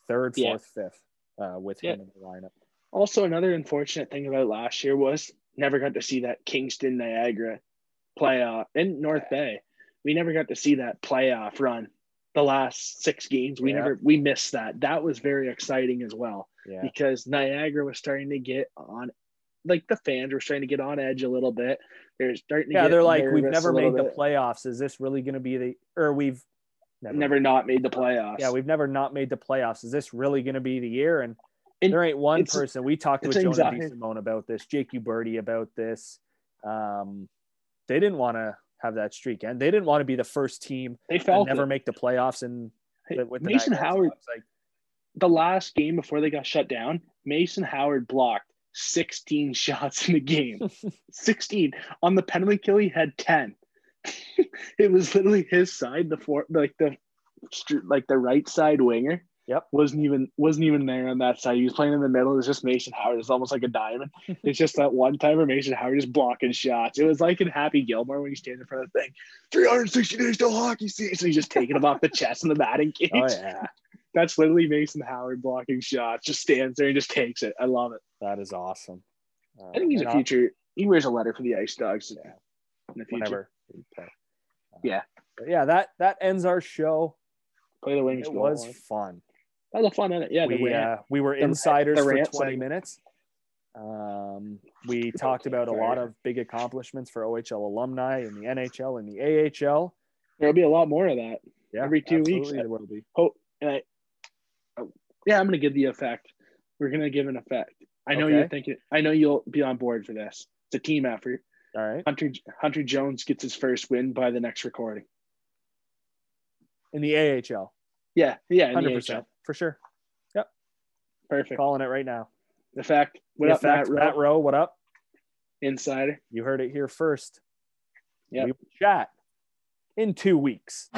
third, Yeah. fourth, fifth, uh, with Yeah. him in the lineup. Also, another unfortunate thing about last year was never got to see that Kingston Niagara playoff in North Bay. We never got to see that playoff run. The last six games, we Yeah. never we missed that. That was very exciting as well Yeah. because Niagara was starting to get on, like the fans were starting to get on edge a little bit. They're starting to Yeah, they're like, we've never made the bit. playoffs. Is this really going to be the, or we've Never. never not made the playoffs. Yeah, we've never not made the playoffs. Is this really going to be the year? And, And there ain't one person. We talked with Jonah. Simone about this, Jake Uberti about this. Um, they didn't want to have that streak, and they didn't want to be the first team they felt never it. make the playoffs. And Hey, with the Mason Howard, like the last game before they got shut down, Mason Howard blocked 16 shots in the game. 16 on the penalty kill. He had 10. it was literally his side, the four, like the like the right side winger. Yep. wasn't even wasn't even there on that side. He was playing in the middle. It was just Mason Howard. It's almost like a diamond. it's just that one time where Mason Howard just blocking shots. It was like in Happy Gilmore when he stands in front of the thing. 360 days till hockey season. So he's just taking him off the chest in the batting oh, cage. oh yeah, That's literally Mason Howard blocking shots. Just stands there and just takes it. I love it. that is awesome. Uh, I think he's and a I'll- future. He wears a letter for the Ice Dogs yeah. in the future. whenever. Uh, Yeah. but yeah. That that ends our show. Play the wings. It was on. fun. That was a fun in it. Yeah, we rant. uh, we were the- insiders the for rant 20 segment. minutes. Um, we talked about a lot of big accomplishments for OHL alumni in the NHL and the AHL. There'll be a lot more of that. Yeah, Every two weeks. There will be. Oh, and I, yeah, I'm gonna give the effect. We're gonna give an effect. I know Okay. you're thinking. I know you'll be on board for this. It's a team effort. All right. Hunter Hunter Jones gets his first win by the next recording. In the AHL, Yeah, yeah, in the 100% AHL. for sure. Yep. Perfect. Calling it right now. Effect. What The up, Matt effect, Rowe? Matt Rowe, what up? Insider. You heard it here first. We chat in two weeks.